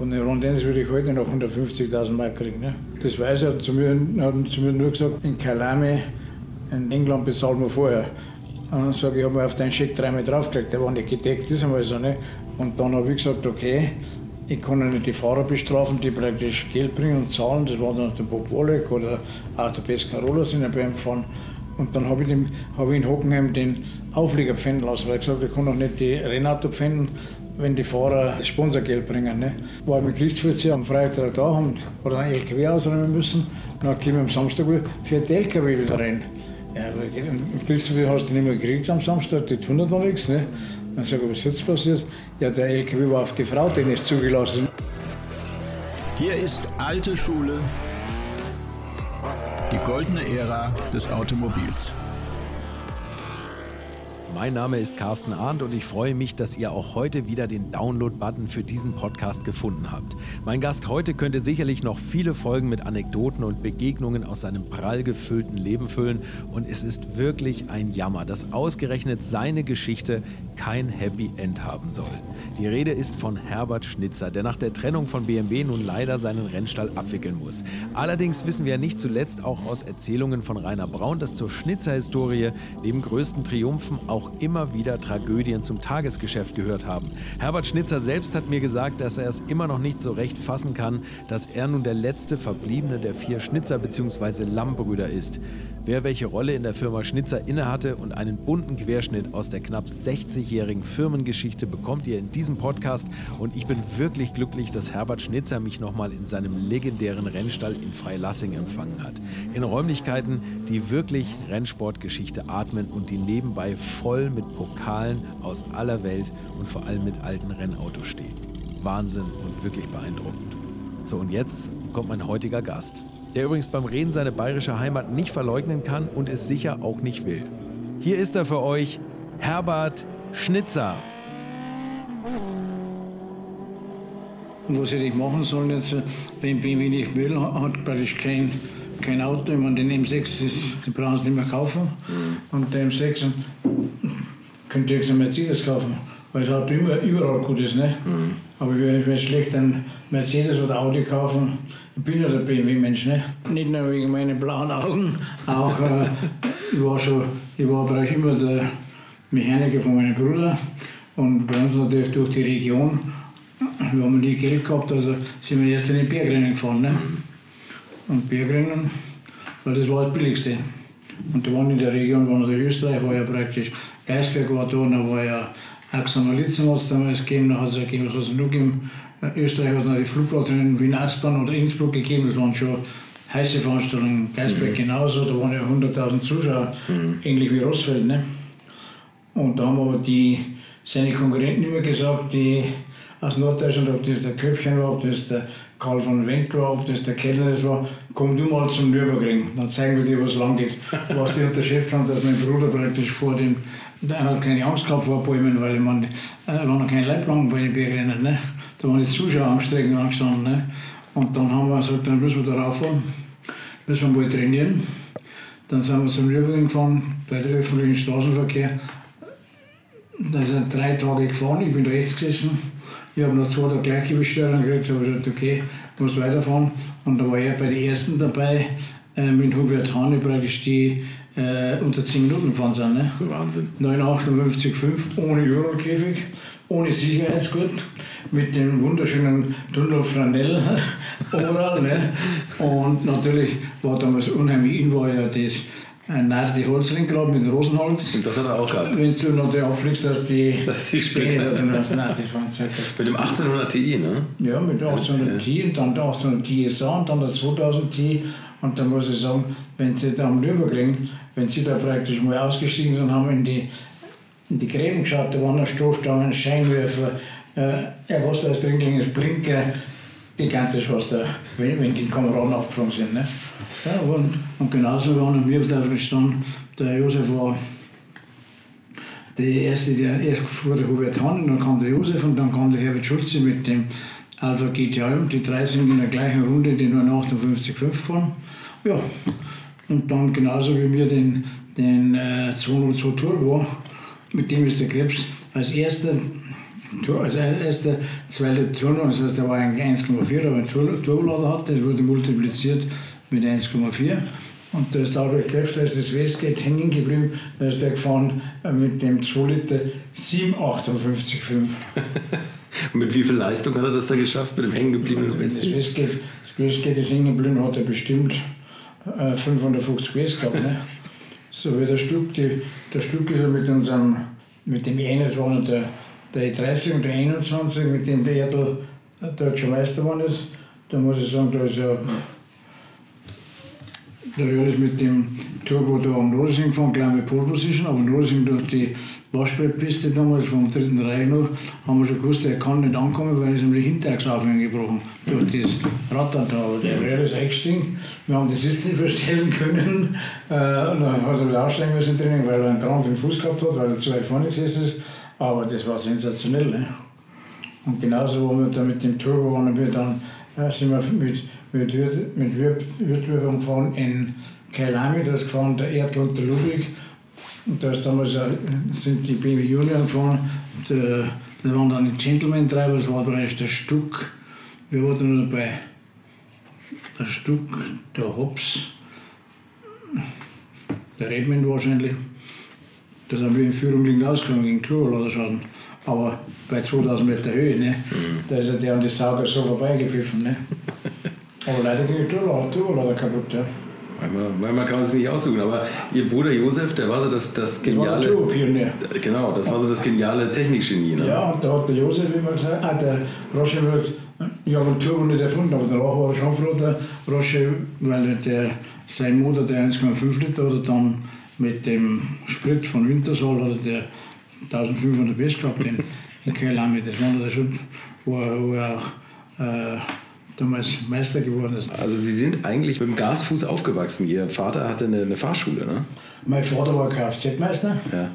von den Rondins würde ich heute noch 150.000 Mark kriegen. Ne? Das weiß er, zu mir, haben zu mir nur gesagt, in Kalame, in England bezahlen wir vorher. Und dann sage ich, habe mir auf deinen Scheck dreimal draufgelegt, der war nicht gedeckt, ist einmal so. Ne? Und dann habe ich gesagt, okay, ich kann ja nicht die Fahrer bestrafen, die praktisch Geld bringen und zahlen. Das war dann der Bob Wollek oder auch der Pescarola sind ja bei ihm gefahren. Und dann habe ich, hab ich in Hockenheim den Auflieger pfänden lassen, weil ich gesagt ich kann doch nicht die Rennauto pfänden, wenn die Fahrer Sponsorgeld bringen. Ne? War mit Gerichtsvollzieher am Freitag da haben, oder einen LKW ausräumen müssen. Dann kam ich am Samstag wieder für den LKW wieder rein. Ja, im Gerichtsvollzieher hast du nicht mehr gekriegt am Samstag, die tun da nichts. Ne? Dann sage ich, was jetzt passiert? Ja, der LKW war auf die Frau, den ist zugelassen. Hier ist alte Schule, die goldene Ära des Automobils. Mein Name ist Carsten Arndt und ich freue mich, dass ihr auch heute wieder den Download-Button für diesen Podcast gefunden habt. Mein Gast heute könnte sicherlich noch viele Folgen mit Anekdoten und Begegnungen aus seinem prall gefüllten Leben füllen und es ist wirklich ein Jammer, dass ausgerechnet seine Geschichte kein Happy End haben soll. Die Rede ist von Herbert Schnitzer, der nach der Trennung von BMW nun leider seinen Rennstall abwickeln muss. Allerdings wissen wir nicht zuletzt auch aus Erzählungen von Rainer Braun, dass zur Schnitzer-Historie neben größten Triumphen auch immer wieder Tragödien zum Tagesgeschäft gehört haben. Herbert Schnitzer selbst hat mir gesagt, dass er es immer noch nicht so recht fassen kann, dass er nun der letzte Verbliebene der vier Schnitzer bzw. Lammbrüder ist. Wer welche Rolle in der Firma Schnitzer innehatte und einen bunten Querschnitt aus der knapp 60-jährigen Firmengeschichte bekommt ihr in diesem Podcast und ich bin wirklich glücklich, dass Herbert Schnitzer mich nochmal in seinem legendären Rennstall in Freilassing empfangen hat. In Räumlichkeiten, die wirklich Rennsportgeschichte atmen und die nebenbei voll mit Pokalen aus aller Welt und vor allem mit alten Rennautos stehen. Wahnsinn und wirklich beeindruckend. So und jetzt kommt mein heutiger Gast der übrigens beim Reden seine bayerische Heimat nicht verleugnen kann und es sicher auch nicht will. Hier ist er für euch, Herbert Schnitzer. Und was hätte ich machen sollen jetzt, wenn BMW nicht will, hat praktisch kein, kein Auto. Ich meine, den M6, das, die brauchen sie nicht mehr kaufen. Und der M6 könnt ihr jetzt einen Mercedes kaufen. Weil es hat immer, überall Gutes, ne? Mhm. Aber ich werde schlecht einen Mercedes oder Audi kaufen. Ich bin ja der BMW-Mensch, ne? Nicht nur wegen meinen blauen Augen, auch äh, ich war schon, ich war immer der Mechaniker von meinem Bruder. Und bei uns natürlich durch die Region, wir haben nie Geld gehabt, also sind wir erst in den Bergrennen gefahren, ne? Und Bergrennen, weil das war das Billigste. Und da waren in der Region, war natürlich Österreich, war ja praktisch, Geisberg war da, und da war ja Axonolitzen hat es damals gegeben, dann hat es gegeben, was es noch gegeben. Österreich hat es noch die Flugplätze Wien Aspern oder Innsbruck gegeben, das waren schon heiße Veranstaltungen. Geisberg mhm. genauso, da waren ja 100.000 Zuschauer, mhm. ähnlich wie Rossfeld. Ne? Und da haben aber die, seine Konkurrenten immer gesagt, die aus Norddeutschland, ob das der Köpfchen war, ob das der Karl von Wenk war, ob das der Kellner das war, komm du mal zum Nürburgring, dann zeigen wir dir, was lang geht. Was die unterschätzt haben, dass mein Bruder praktisch vor dem der hat keine Angst gehabt vor Bäumen, weil man, äh, waren noch keine Leitplanken bei den Bergrennen. Ne? Da waren die Zuschauer am Strecken angestanden. Ne? Und dann haben wir gesagt, dann müssen wir da rauffahren, müssen wir mal trainieren. Dann sind wir zum Nürburgring gefahren, bei der öffentlichen Straßenverkehr. Da sind drei Tage gefahren, ich bin rechts gesessen. Ich habe noch zwei Tage gleiche Bestellung gekriegt, habe gesagt, okay, du musst weiterfahren. Und da war er bei den ersten dabei, äh, mit Hubert Hane praktisch die äh, unter 10 Minuten gefahren sind. Ne? Wahnsinn. 958,5 ohne Überrollkäfig, ohne Sicherheitsgurt, mit dem wunderschönen Tunnel Franell overall. Ne? Und natürlich war damals unheimlich in, war ja das ein Nase die Holzring gerade mit Rosenholz. Und das hat er auch gehabt. Wenn du noch die auffliegst, dass die, dass die hast. Nein, das waren. Mit dem 1800 Ti, ne? Ja, mit der 1800 ja. Ti und dann der 1800 Ti SA und dann der 2000 Ti. Und da muss ich sagen, wenn sie da am Nürburgring, wenn sie da praktisch mal ausgestiegen sind, haben in die, in die Gräben geschaut, da waren noch Stoßstangen, Scheinwerfer, äh, ja, was da als Trinkling ist, Blinker, gigantisch, was da, wenn, wenn die Kameraden abgeflogen sind. Ne? Ja, und, und genauso waren wir da gestanden, der Josef war der erste, der erst vor der Hubert Hahn, dann kam der Josef und dann kam der Herbert Schulze mit dem Alpha GTA. Die drei sind in der gleichen Runde die nur 58,5 gefahren. Ja, und dann genauso wie mir den, den äh, 202 Turbo, mit dem ist der Krebs als erster also erst der zweite Turbo, das heißt, der war eigentlich 1,4, aber ein Turbolader hatte, das wurde multipliziert mit 1,4. Und da ist dadurch Krebs, da ist das Westgate hängen geblieben, da ist der gefahren äh, mit dem 2 Liter 758,5. mit wie viel Leistung hat er das da geschafft, mit dem hängen gebliebenen Westgate? Das Westgate, das Westgate ist hängen geblieben, hat er bestimmt 550 äh, PS gehabt. Ne? So wie der Stück, die, der Stück ist ja mit unserem, mit dem E21 der, der E30 und der 21, mit dem der Erdl deutscher Meister geworden ist. Da muss ich sagen, da ist ja wäre ich mit dem Turbo da am Nordesing gefahren, gleich mit Pole Position, aber Nordesing durch die Waschbrettpiste damals vom dritten Reich noch, haben wir schon gewusst, er kann nicht ankommen, weil es ihm die Hinterachsaufhängung gebrochen durch das Rattern da. Aber der wäre das eingestiegen, wir haben die Sitze nicht verstellen können, äh, und dann hat er wieder aussteigen müssen drinnen, weil er einen Krampf im Fuß gehabt hat, weil er zu weit vorne gesessen ist. Aber das war sensationell. Ne? Und genauso, wo wir da mit dem Turbo waren, wir dann, äh, sind wir mit mit, mit Wirtübung gefahren in Kailami, da ist gefahren der Erdl und der Ludwig. Und da ist damals sind die BMW Junior gefahren. Der, da waren dann die Gentleman-Treiber, das war bereits der Stuck. Wir waren nur dabei. Der Stuck, der Hobbs, der Redmond wahrscheinlich. Da sind wir in Führung liegend ausgegangen gegen Tourladerschaden. Aber bei 2000 Meter Höhe, ne? Mhm. da ist ja der an die Sauger so vorbeigepfiffen. Ne? Aber leider ging die Turbolader kaputt, ja. Manchmal, manchmal kann man es nicht aussuchen, aber Ihr Bruder Josef, der war so das, das geniale. Das war Pionier. Genau, das war so das geniale Technikgenie. Ne? Ja, da hat der Josef immer gesagt, ah, der Roche wird, ich habe den Turbo nicht erfunden, aber danach war er schon froh, der Roche, weil der, sein Motor, der 1,5 Liter, oder dann mit dem Sprit von Wintersaal, hat der 1500 PS gehabt in, in Kehlami. Das war der schon, wo, wo er auch. Äh, damals Meister geworden ist. Also Sie sind eigentlich mit dem Gasfuß aufgewachsen. Ihr Vater hatte eine, eine Fahrschule, ne? Mein Vater war Kfz-Meister. Ja.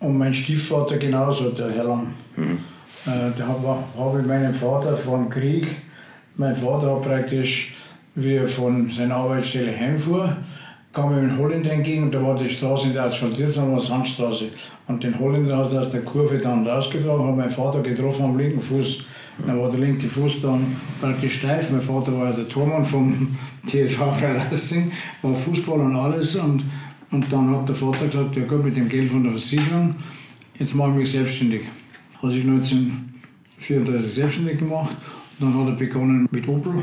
Und mein Stiefvater genauso, der Herr Lang. Mhm. Äh, da habe ich meinen Vater vom Krieg, mein Vater hat praktisch, wie er von seiner Arbeitsstelle heimfuhr, kam ihm ein Holländer entgegen und da war die Straße nicht asphaltiert, sondern war Sandstraße. Und den Holländer hat er aus der Kurve dann rausgetragen, hat mein Vater getroffen am linken Fuß. Dann war der linke Fuß dann praktisch steif. Mein Vater war ja der Tormann vom TSV Freilassing, war Fußball und alles. Und, und dann hat der Vater gesagt, ja gut, mit dem Geld von der Versicherung, jetzt mache ich mich selbstständig. Hat sich 1934 selbstständig gemacht. Und dann hat er begonnen mit Opel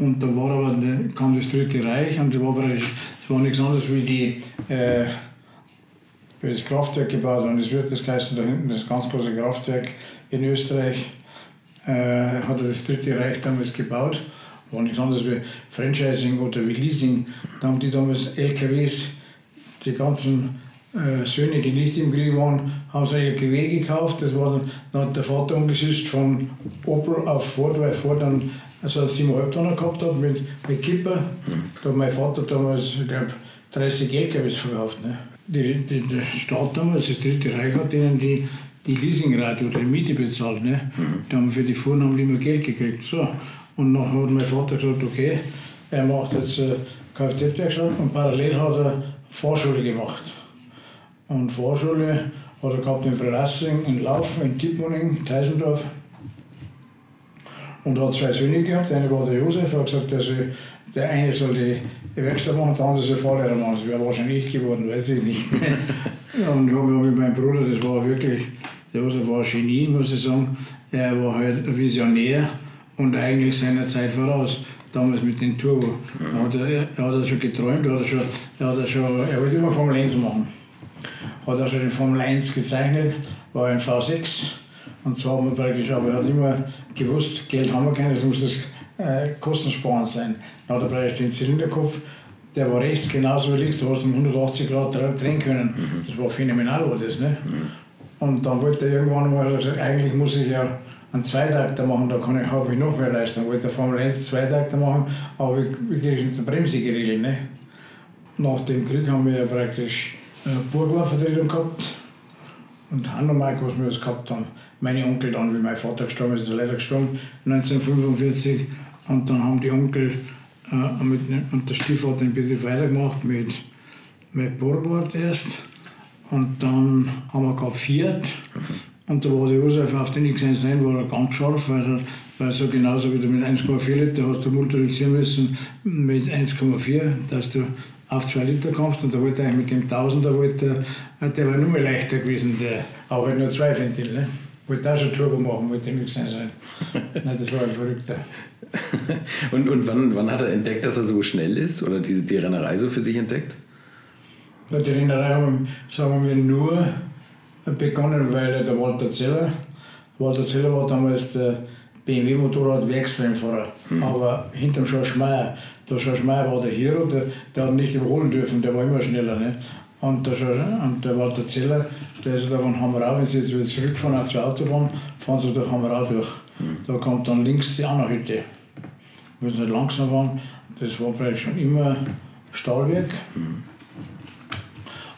und da war aber, kam das Dritte Reich und das war, war nichts anderes wie die, äh, das Kraftwerk gebaut und es wird das heißen da hinten, das ganz große Kraftwerk in Österreich, äh, hat das Dritte Reich damals gebaut. War nichts anderes wie Franchising oder wie Leasing. Da haben die damals LKWs, die ganzen äh, Söhne, die nicht im Krieg waren, haben so LKW gekauft. Das war dann, dann hat der Vater umgesetzt von Opel auf Ford, weil Ford dann also 7,5 Tonnen gehabt hat mit, mit Kipper. Da hat mein Vater damals, ich glaube, 30 LKWs verkauft. Ne? Die, die, der Staat damals, das Dritte Reich, hat denen die, die Leasingrate oder die Miete bezahlt. Ne? Die haben für die Fuhren haben die immer Geld gekriegt. So. Und dann hat mein Vater gesagt, okay, er macht jetzt äh, Kfz-Werkstatt und parallel hat er Fahrschule gemacht. Und Fahrschule hat er gehabt in Freilassing, in Laufen, in Tippmoning, Teisendorf und hat zwei Söhne gehabt. Der eine war der Josef, hat gesagt, dass der eine soll die Werkstatt machen, der andere soll Fahrlehrer machen. Das wäre wahrscheinlich ich geworden, weiß ich nicht. und ich habe mit meinem Bruder, das war wirklich, der Josef war ein Genie, muss ich sagen. Er war halt Visionär und eigentlich seiner Zeit voraus. Damals mit dem Turbo. Er hat, er, er hat schon geträumt, er, hat schon, er, hat schon, er wollte immer Formel 1 machen. Hat er schon in Formel 1 gezeichnet, war ein V6 und so haben wir praktisch, aber er hat immer gewusst, Geld haben wir kein, das muss das äh, kostensparend sein. Dann hat er praktisch den Zylinderkopf, der war rechts genauso wie links, du hast ihn 180 Grad drehen können. Mhm. Das war phänomenal, war das. Ne? Mhm. Und dann wollte er irgendwann mal gesagt, eigentlich muss ich ja einen Zweitakter machen, da kann ich, habe ich noch mehr Leistung. Wollte der Formel 1 Zweitakter machen, aber wie, kriege ich mit der Bremse geregelt? Ne? Nach dem Krieg haben wir ja praktisch äh, Burgwarvertretung gehabt und Hannomark, was wir das gehabt haben meine Onkel dann, wie mein Vater gestorben ist, ist er leider gestorben, 1945. Und dann haben die Onkel äh, mit, und der Stiefvater den Betrieb weitergemacht mit, mit Burgwart erst. Und dann haben wir Fiat. Und da war der Josef auf den X1 rein, war er ganz scharf, weil, weil so genauso wie du mit 1,4 Liter hast du multiplizieren müssen mit 1,4, dass du auf 2 Liter kommst. Und da wollte er mit dem 1000, da wollte, der war nur mal leichter gewesen, der, halt nur zwei Ventil. Ne? Wollte auch schon Turbo machen, wollte nichts sein. Nein, das war ein Verrückter. und und wann, wann hat er entdeckt, dass er so schnell ist? Oder die, die Rennerei so für sich entdeckt? Ja, die Rennerei haben, sagen wir, nur begonnen, weil der Walter Zeller, Walter Zeller war damals der BMW-Motorrad-Werksrennfahrer, mhm. aber hinterm Schorsch Meier. Der Schorsch Meier war der Hero, der, der hat nicht überholen dürfen, der war immer schneller. Ne? Und der, und der Walter Zeller, der ist da von Hammerau, wenn sie jetzt wieder zurückfahren auf zur Autobahn, fahren sie durch Hammerau durch. Mhm. Da kommt dann links die Anna-Hütte. Müssen nicht langsam fahren, das war vielleicht schon immer Stahlwerk. Mhm.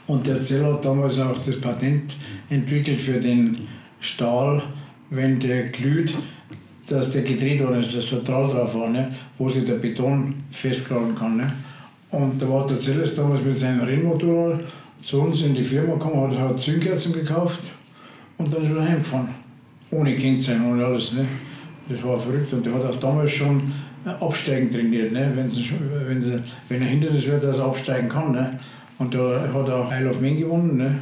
Und der Zeller hat damals auch das Patent entwickelt für den Stahl, wenn der glüht, dass der gedreht worden ist, dass ein Draht drauf war, ne? wo sich der Beton festgraben kann. Ne? Und der Walter Zellers damals mit seinem Rennmotorrad zu uns in die Firma gekommen, hat, hat Zündkerzen gekauft und dann ist er heimgefahren. Ohne Kennzeichen, ohne alles. Ne? Das war verrückt. Und der hat auch damals schon Absteigen trainiert. Ne? Wenn, er Hindernis wird, dass er absteigen kann. Ne? Und da hat er auch Isle of Man gewonnen. Ne?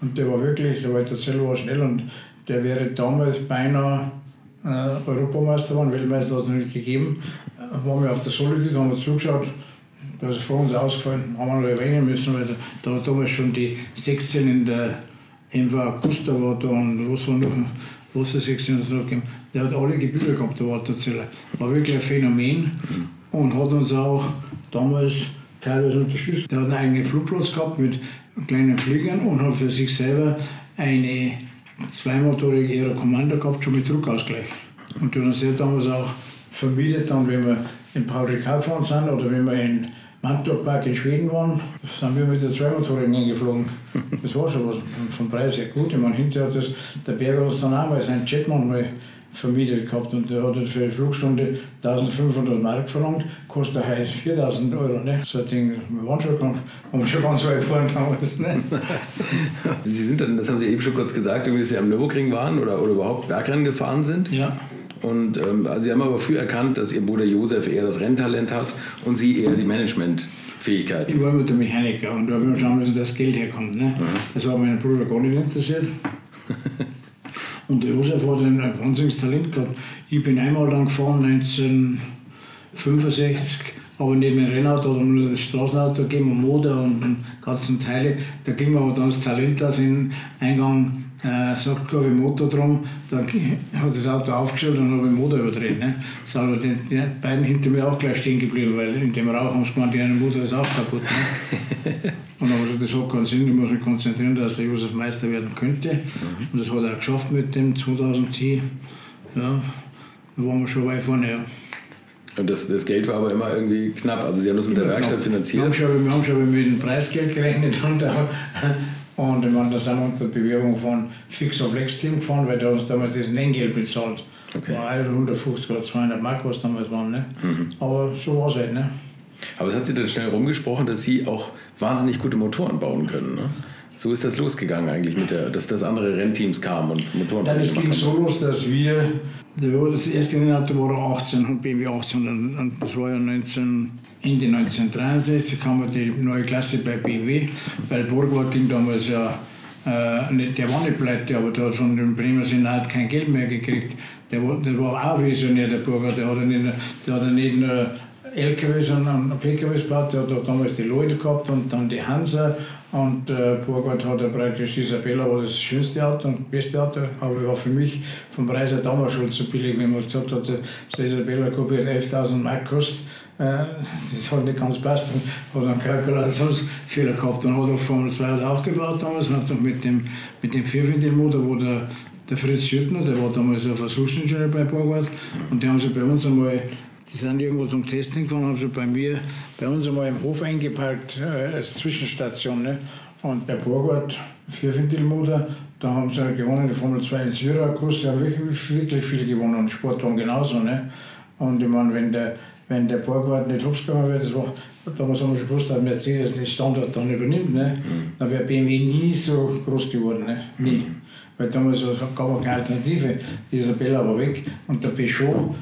Und der war wirklich, der Walter Zell war schnell und der wäre damals beinahe äh, Europameister geworden, Weltmeister hat es noch nicht gegeben. Äh, waren wir auf der Solitude, haben wir zugeschaut, da ist er vor uns ausgefallen, haben wir noch erwähnen müssen, weil da, hat damals schon die 16 in der MV Augusta war da und was war noch, was der 16 noch gegeben. Der hat alle Gebilde gehabt, der Walter Zeller. War wirklich ein Phänomen und hat uns auch damals teilweise unterstützt. Der hat einen eigenen Flugplatz gehabt mit kleinen Fliegern und hat für sich selber eine zweimotorige Aero Commander gehabt, schon mit Druckausgleich. Und die haben uns damals auch vermietet, dann, wenn wir in Paul Ricard gefahren sind oder wenn wir in Mantorp Park in Schweden waren, sind wir mit der Zweimotorigen hingeflogen. Das war schon was vom Preis her gut. Ich meine, hinterher hat das, der Berger uns dann auch mal seinen Jetman mal vermietet gehabt und der hat für eine Flugstunde 1500 Mark verlangt, kostet heute 4000 Euro. Ne? So ein Ding, wir waren schon, haben schon ganz weit vorne damals. Ne? Sie sind dann, das haben Sie eben schon kurz gesagt, dass Sie am Nürburgring waren oder, oder überhaupt Bergrennen gefahren sind. Ja. Und ähm, also Sie haben aber früh erkannt, dass Ihr Bruder Josef eher das Renntalent hat und Sie eher die Managementfähigkeit. Ich war mit der Mechaniker und da haben wir schauen müssen, dass das Geld herkommt. Ne? Mhm. Das war meinen Bruder gar nicht interessiert. Und der Josef hat ein wahnsinniges Talent gehabt. Ich bin einmal dann gefahren, 1965, aber nicht mit dem Rennauto, sondern nur das Straßenauto gegeben und Motor und ganzen Teile. Da ging mir aber dann das Talent aus in Eingang äh, sagt, glaube ich, Motor drum. Dann hat das Auto aufgestellt und habe den Motor überdreht. Ne? Sind aber die, die, beiden hinter mir auch gleich stehen geblieben, weil in dem Rauch haben sie gemeint, der Motor ist auch kaputt. Ne? und dann habe ich gesagt, das hat keinen Sinn, ich muss mich konzentrieren, dass der Josef Meister werden könnte. Mhm. Und das hat er geschafft mit dem 2010. Ja, da waren wir schon weit vorne. Ja. Und das, das Geld war aber immer irgendwie knapp. Also Sie haben das mit der Werkstatt finanziert? Wir haben schon, wir haben schon mit dem Preisgeld gerechnet und und ich meine, da sind wir unter Bewerbung von Fix auf Flex Team gefahren, weil der uns damals das Nenngeld bezahlt. Okay. War 150 oder 200 Mark, was damals waren. Ne? Mhm. Aber so war es halt. Ne? Aber es hat sich dann schnell rumgesprochen, dass Sie auch wahnsinnig gute Motoren bauen können. Ne? So ist das losgegangen eigentlich, mit der, dass, dass andere Rennteams kamen und Motoren ja, Das ging so los, dass wir, das erste Rennauto war 18, BMW 18 und das war ja 19... Ende 1963 kam die neue Klasse bei BMW, weil Burgwald ging damals ja, äh, nicht, der war nicht pleite, aber der hat von dem Bremer Senat kein Geld mehr gekriegt. Der war, der war auch visionär, der Burger, der hat ja nicht, der hat nicht nur LKWs sondern PKWs gebaut, der hat auch damals die Leute gehabt und dann die Hansa und äh, Burgwald hat ja praktisch Isabella war das schönste Auto und beste Auto, aber war für mich vom Preis her damals schon zu billig, wenn man gesagt hat, das Isabella Coupé 11.000 Mark kostet äh, das hat nicht ganz passt. Hat einen Kalkulationsfehler gehabt. Dann hat er Formel 2 auch gebaut damals, hat auch mit dem, mit dem Vierventilmotor, wo der, der Fritz Jüttner, der war damals ein Versuchsingenieur bei Borgward, und die haben sie bei uns einmal die sind irgendwo zum Testen gefahren, haben sie bei mir, bei uns einmal im Hof eingeparkt, äh, als Zwischenstation. Ne? Und bei Borgward, Vierventilmotor, da haben sie gewonnen, die Formel 2 in Syrakus, die haben wirklich, wirklich viel gewonnen und Sportwagen genauso. Ne? Und ich meine, wenn der wenn der Borgwart nicht hops gegangen wäre, das war, damals haben wir schon gewusst, dass Mercedes den Standort dann übernimmt, ne? Mhm. dann wäre BMW nie so groß geworden. Ne? Nie. Mhm. Weil damals gab es keine Alternative. Die Isabella war weg und der Peugeot,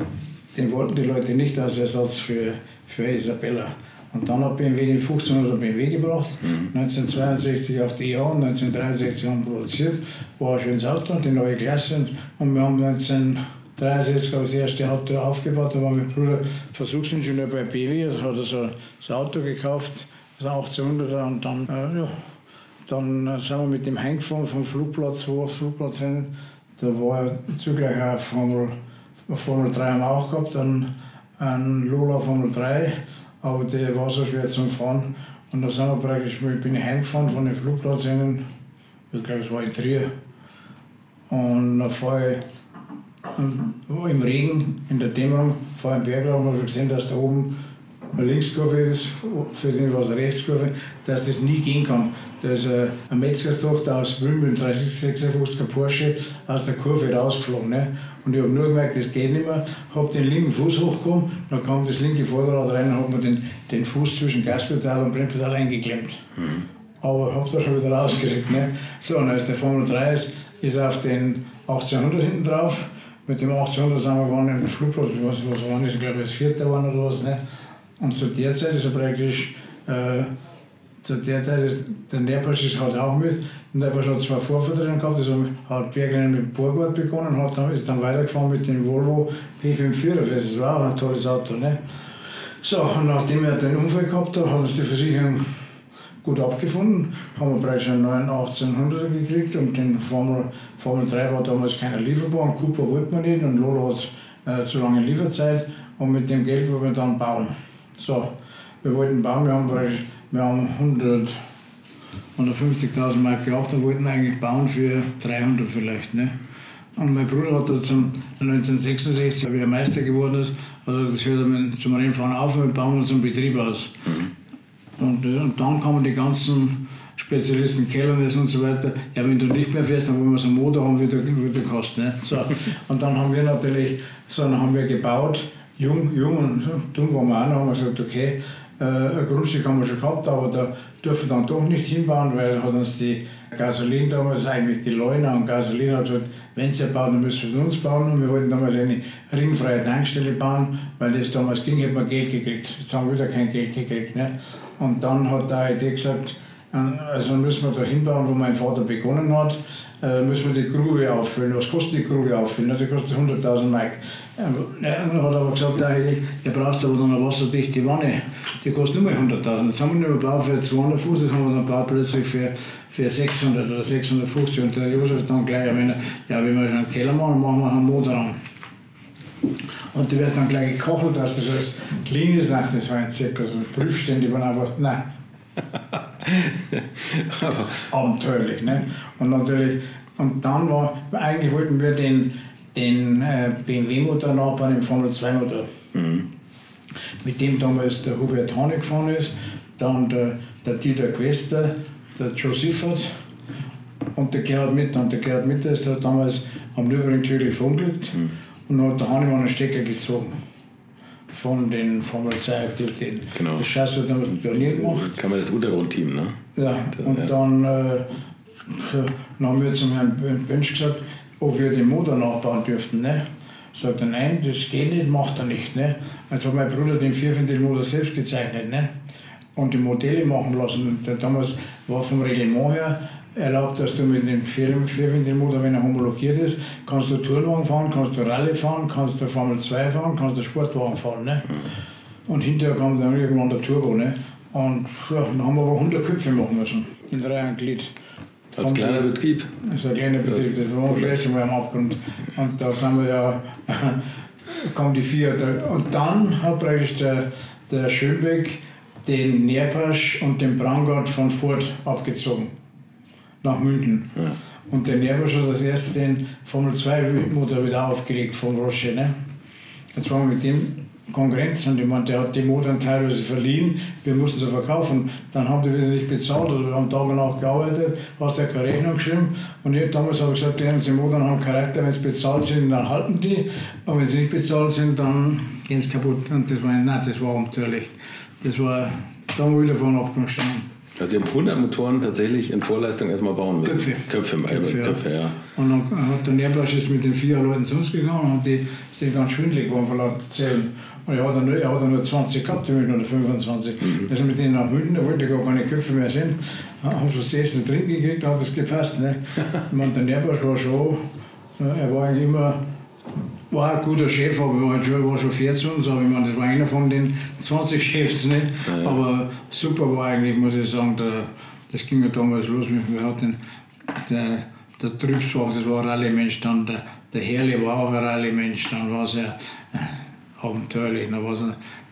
den wollten die Leute nicht als Ersatz für, für Isabella. Und dann hat BMW den 1500er BMW gebracht, mhm. 1962 auf die Jahr, 1963 haben produziert, war ein schönes Auto, die neue Klasse. Und wir haben 1963 das erste Auto aufgebaut, da war mein Bruder Versuchsingenieur bei BMW, also hat er so das Auto gekauft, das 1800er und dann, äh, ja, dann sind wir mit dem heimgefahren vom Flugplatz, wo Flugplatz hin, da war zugleich auch Formel, Formel 3 haben wir auch gehabt, dann ein Lola Formel 3 aber der war so schwer zum Fahren. Und da sind wir praktisch, bin ich heimgefahren von dem Flugplatz hin, ich glaube es war in Trier. Und dann fahre ich im Regen, in der Dämmerung, fahre ich den Berg rauf und habe schon gesehen, dass da oben Linkskurve ist, für den was eine Rechtskurve, dass das nie gehen kann. Da ist eine Metzgerstochter aus Bülmen, 3056er Porsche, aus der Kurve rausgeflogen. Ne? Und ich habe nur gemerkt, das geht nicht mehr. Habe den linken Fuß hochgekommen, dann kam das linke Vorderrad rein und habe mir den, den Fuß zwischen Gaspedal und Bremspedal eingeklemmt. Mhm. Aber habe da schon wieder rausgekriegt. Ne? So, und als der Formel 3 ist, ist auf den 1800 hinten drauf. Mit dem 1800 sind wir in den Flugplatz, was, was war das? Ich glaube, das vierte waren oder was. Ne? Und zu der Zeit ist er praktisch, äh, zu der Zeit ist der Nährpasch ist halt auch mit. Und der hat zwei Vorväter gehabt, also hat Bergrennen mit Borgwart begonnen, hat dann, ist dann weitergefahren mit dem Volvo P54, das war auch ein tolles Auto. Ne? So, und nachdem er den Unfall gehabt hat, hat uns die Versicherung gut abgefunden, haben wir bereits einen neuen 1800er gekriegt und den Formel, Formel 3 war damals keiner lieferbar und Cooper wollte man nicht und Lola hat äh, zu lange Lieferzeit und mit dem Geld wollen wir dann bauen. So, wir wollten bauen, wir haben, wir haben 100, 150.000 Mark gehabt und wollten eigentlich bauen für 300 vielleicht. Ne? Und mein Bruder hat da zum 1966, wie er Meister geworden ist, also das hört er zum Rennfahren auf und wir bauen uns einen Betrieb aus. Und, und dann kamen die ganzen Spezialisten Kellerness und so weiter. Ja, wenn du nicht mehr fährst, dann wollen wir so einen Motor haben, wie du, wie du kannst. Ne? So. Und dann haben wir natürlich, so, dann haben wir gebaut jung, jung und dumm waren wir auch noch, haben wir gesagt, okay, äh, ein Grundstück haben wir schon gehabt, aber da dürfen wir dann doch nicht hinbauen, weil hat uns die Gasolin damals, eigentlich die Leuna und Gasolin hat gesagt, wenn sie bauen, dann müssen wir es uns bauen und wir wollten damals eine ringfreie Tankstelle bauen, weil das damals ging, hätten wir Geld gekriegt. Jetzt haben wir wieder kein Geld gekriegt. Ne? Und dann hat da Idee gesagt, also müssen wir da hinbauen, wo mein Vater begonnen hat, äh, müssen wir die Grube auffüllen. Was kostet die Grube auffüllen? Die kostet 100.000 Mark. Ähm, er hat aber gesagt, ihr braucht aber dann eine wasserdichte Wanne. Die kostet nur 100.000. Jetzt haben wir nur gebaut für 250, haben wir dann gebaut plötzlich für, für 600 oder 650. Und der Josef dann gleich, wenn ja, wenn wir schon einen Keller machen, machen wir einen Motor an. Und die wird dann gleich gekocht, dass das alles clean ist. Nein, das war ein Zirkus. Prüfstände waren aber, nein. abenteuerlich. Ne? Und natürlich, und dann war, eigentlich wollten wir den, den äh, BMW-Motor nachbauen, den Formel 2-Motor. Mhm. Mit dem damals der Hubert Hane gefahren ist, dann der, der Dieter Quester, der Joe Siffert und der Gerhard Mitter. Und der Gerhard Mitter ist damals am Nürburgring tödlich verunglückt mhm. und dann hat der Hane einen Stecker gezogen von den Formel 2 Aktivitäten. Genau. Das Scheiße hat damals Pionier gemacht. Kann man das Untergrundteam, ne? Ja, und ja. dann, äh, dann haben wir zum Herrn Bönsch gesagt, ob wir den Motor nachbauen dürften. Ne? Sagt er, nein, das geht nicht, macht er nicht. Ne? Jetzt hat mein Bruder den Vierventilmotor selbst gezeichnet ne? und die Modelle machen lassen. Und damals war vom Reglement her erlaubt, dass du mit dem Vierventilmotor, wenn er homologiert ist, kannst du Tourenwagen fahren, kannst du Rallye fahren, kannst du Formel 2 fahren, kannst du Sportwagen fahren. Ne? Und hinterher kam dann irgendwann der Turbo. Ne? Und ja, dann haben wir aber 100 Köpfe machen müssen in drei Glied. Als kleiner Betrieb? Das ist ein kleiner Betrieb, das war scheiße mal am Abgrund. Und da sind wir ja, kam die vier. Und dann hat praktisch der, der Schönbeck den Nährpasch und den Brangard von Ford abgezogen nach München. Ja. Und der Nerbusch hat als erstes den Formel 2 Motor wieder aufgelegt von Roche. Ne? Jetzt waren wir mit dem Konkurrenz und ich meine, der hat die Motoren teilweise verliehen, wir mussten sie verkaufen. Dann haben die wieder nicht bezahlt oder wir haben Tag und Nacht gearbeitet, hast ja keine Rechnung geschrieben. Und ich, damals habe ich gesagt, die Motoren haben Charakter, wenn sie bezahlt sind, dann halten die. Und wenn sie nicht bezahlt sind, dann gehen sie kaputt. Und das war, nein, das war natürlich, das war, da haben wir wieder von abgestanden. Also Sie haben 100 Motoren tatsächlich in Vorleistung erstmal bauen müssen. Köpfe. Köpfe, Köpfe, Köpfe ja. Und dann hat der Nährbarsch ist mit den vier Leuten zu uns gegangen und die sind ganz schwindelig geworden von lauter Zählen. Und er hat dann nur, er hat dann nur 20 gehabt, die München oder 25. Mhm. Also mit denen nach München, da wollte gar keine Köpfe mehr sehen. Haben sie das Essen trinken gekriegt, da hat das gepasst. Ne? ich meine, der Nährbarsch war schon, er war eigentlich immer war ein guter Chef, aber war, schon, war schon fair zu uns. Aber ich meine, das war einer von den 20 Chefs. Ne? Ja, ja. Aber super war eigentlich, muss ich sagen, der, das ging ja damals los. Wir hatten der, der Trübsbach, das war ein Rallye-Mensch, dann der, der Herrle war auch ein Rallye-Mensch, dann war es ja äh, abenteuerlich, dann war es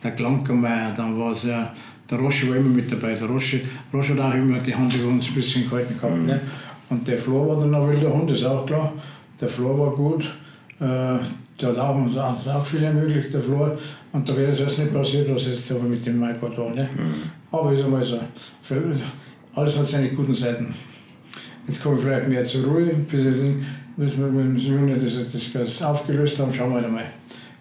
der Klankermeier, dann war es ja der Rosche war immer mit dabei. Der Rosche, Rosche hat auch immer die Hand über uns ein bisschen gehalten gehabt. Mhm. Ne? Und der Flor war dann ein wilder Hund, ist auch klar. Der Flor war gut. Äh, der hat auch, viel ermöglicht, der Flor. Und da wäre es erst nicht passiert, was jetzt aber mit dem MyPod war. Ne? Mhm. Aber ist einmal so. Alles hat seine guten Seiten. Jetzt komme ich vielleicht mehr zur Ruhe, bis, ich, bis wir mit dem Juni das, das, das aufgelöst haben. Schauen wir mal,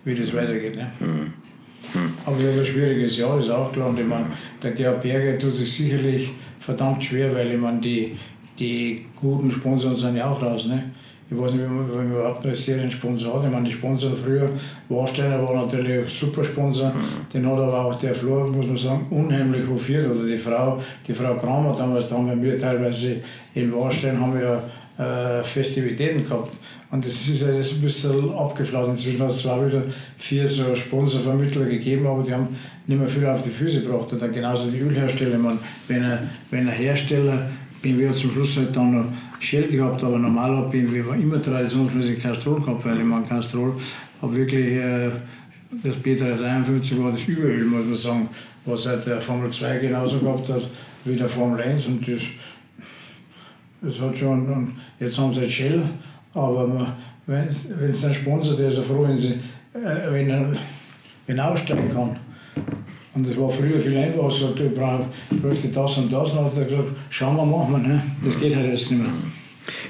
wie das weitergeht. Ne? Mhm. Mhm. Aber das ist ein schwieriges Jahr, ist auch klar. Und ich meine, der Gerhard Berger tut sich sicherlich verdammt schwer, weil ich meine, die, die guten Sponsoren sind ja auch raus. Ne? Ich weiß nicht, wenn man überhaupt noch einen Seriensponsor hat. Ich meine, die Sponsoren früher, Warsteiner war natürlich ein super Sponsor. Mhm. Den hat aber auch der Flor, muss man sagen, unheimlich hofiert. Oder die Frau, die Frau Kramer damals, da haben wir teilweise in Warstein haben wir äh, Festivitäten gehabt. Und das ist ja das ein bisschen abgeflaut. Inzwischen hat es zwar wieder vier so Sponsorvermittler gegeben, aber die haben nicht mehr viel auf die Füße gebracht. Und dann genauso die Ölhersteller. Man, wenn, ein, wenn ein Hersteller BMW hat zum Schluss halt dann noch Shell gehabt, aber normal hat BMW immer traditionsmäßig Castrol gehabt, weil ich meine, Castrol hat wirklich äh, das B353 war das Überöl, muss man sagen, was halt der Formel 2 genauso gehabt hat wie der Formel 1 und das, das hat schon, und jetzt haben sie halt Shell, aber wenn es ein Sponsor, der ist ja froh, wenn, sie, äh, wenn, er, wenn er aussteigen kann. Und das war früher viel einfacher, so, du bräuchte das und das. Und dann hat er gesagt, schauen wir, machen wir. Ne? Das geht halt jetzt nicht mehr.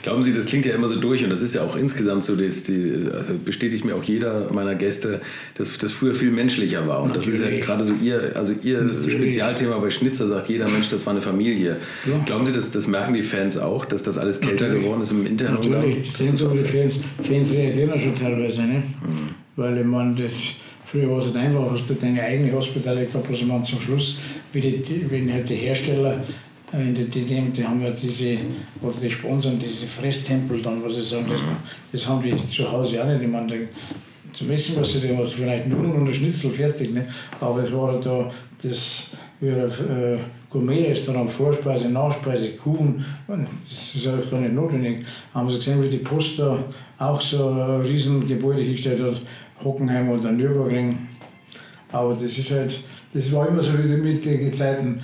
Glauben Sie, das klingt ja immer so durch und das ist ja auch insgesamt so, das, die, also bestätigt mir auch jeder meiner Gäste, dass das früher viel menschlicher war. Und Natürlich. das ist ja gerade so Ihr, also Ihr Natürlich. Spezialthema bei Schnitzer, sagt jeder Mensch, das war eine Familie. Ja. Glauben Sie, dass, das merken die Fans auch, dass das alles kälter Natürlich. geworden ist im internen Natürlich? Sehen so die Fans, Fans reagieren ja schon teilweise, ne? Mhm. weil ich meine, das Früher war es halt einfach, hast du deine eigene Hospitale gehabt, man zum Schluss, wie die, wenn halt die Hersteller, äh, die, die, die, haben ja diese, oder die Sponsoren, diese Fresstempel dann, was ich sagen, das, das haben die zu Hause auch nicht. Ich meine, zum Essen, was sie da haben, vielleicht Nudeln und ein Schnitzel fertig, ne? aber es war da das wie ein äh, Gourmet-Restaurant, Vorspeise, Nachspeise, Kuchen, das ist eigentlich gar nicht notwendig. Haben sie gesehen, wie die Post da auch so ein Riesengebäude hingestellt hat, Hockenheim oder Nürburgring. Aber das ist halt, das war immer so wie mit den Zeiten.